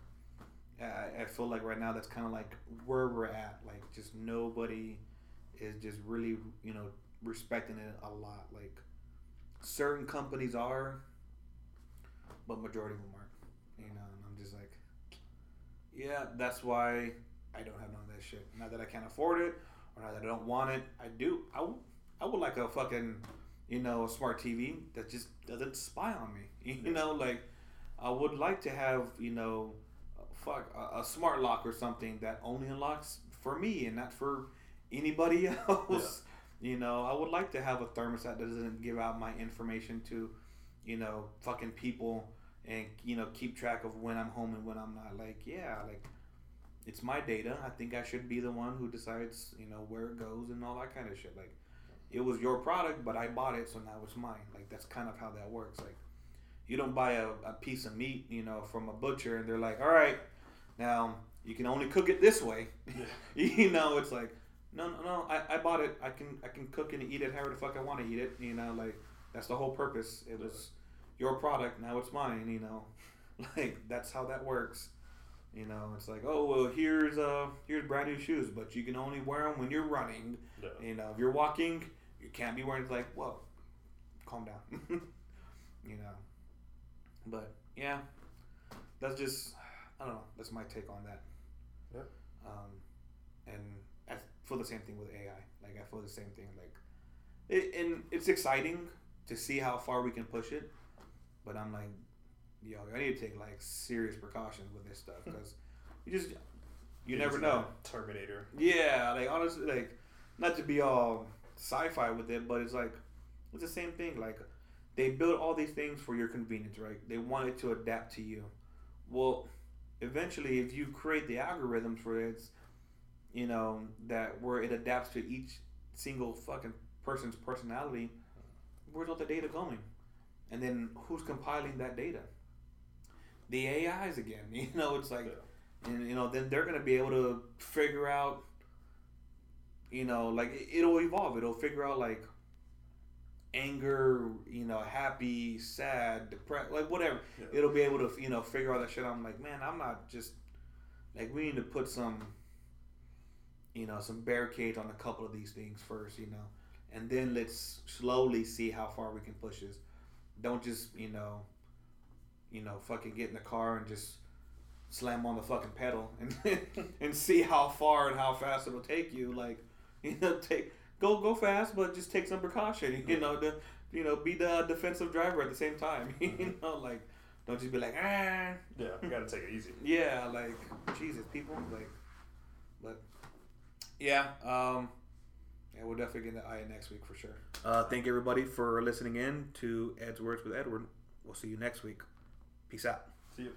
I, I feel like right now that's kind of like where we're at. Like, just nobody is just really, you know, respecting it a lot. Like, certain companies are, but majority of them aren't, you know, and I'm just like, yeah, that's why I don't have none of that shit. Not that I can't afford it or not that I don't want it. I do. I, w- I would like a fucking, you know, a smart TV that just doesn't spy on me. [laughs] You know, like I would like to have, you know, fuck a, a smart lock or something that only unlocks for me and not for anybody [laughs] else. You know, I would like to have a thermostat that doesn't give out my information to, you know, fucking people and you know keep track of when I'm home and when I'm not. Like, yeah, like it's my data. I think I should be the one who decides, you know, where it goes and all that kind of shit. Like, it was your product, but I bought it, so now it's mine. Like, that's kind of how that works. Like, you don't buy a, a piece of meat, you know, from a butcher, and they're like, all right, now you can only cook it this way. [laughs] you know, it's like, no, no, no. I, I bought it. I can I can cook and eat it however the fuck I want to eat it. You know, like that's the whole purpose. It was your product. Now it's mine. You know, [laughs] like that's how that works. You know, it's like, oh well, here's uh here's brand new shoes, but you can only wear them when you're running. Yeah. You know, if you're walking, you can't be wearing. It's like, whoa, calm down. [laughs] you know, but yeah, that's just I don't know. That's my take on that. Yep. Um, and I feel the same thing with AI. Like I feel the same thing. Like, it, and it's exciting to see how far we can push it. But I'm like, yo, I need to take like serious precautions with this stuff [laughs] because you just You He's never know. Terminator. Yeah, like honestly, like not to be all sci-fi with it, but it's like it's the same thing. Like they build all these things for your convenience, right? They want it to adapt to you. Well, eventually, if you create the algorithms for it, you know that where it adapts to each single fucking person's personality, where's all the data going? And then who's compiling that data? The AIs again. [laughs] You know, it's like and you know then they're gonna be able to figure out you know like it'll evolve it'll figure out like anger you know happy sad depressed like whatever Yeah. it'll be able to you know figure out that shit i'm like man i'm not just like we need to put some you know some barricades on a couple of these things first you know and then let's slowly see how far we can push this don't just you know you know fucking get in the car and just slam on the fucking pedal and [laughs] and see how far and how fast it'll take you. Like, [laughs] you know, take go go fast, but just take some precaution. You know, the you know be the defensive driver at the same time. [laughs] you know, like don't just be like ah Yeah, you gotta take it easy. yeah like Jesus people like, but yeah um. Yeah, we'll definitely get the eye next week for sure. Uh, thank everybody for listening in to Ed's Words with Edward. We'll see you next week. Peace out. See you.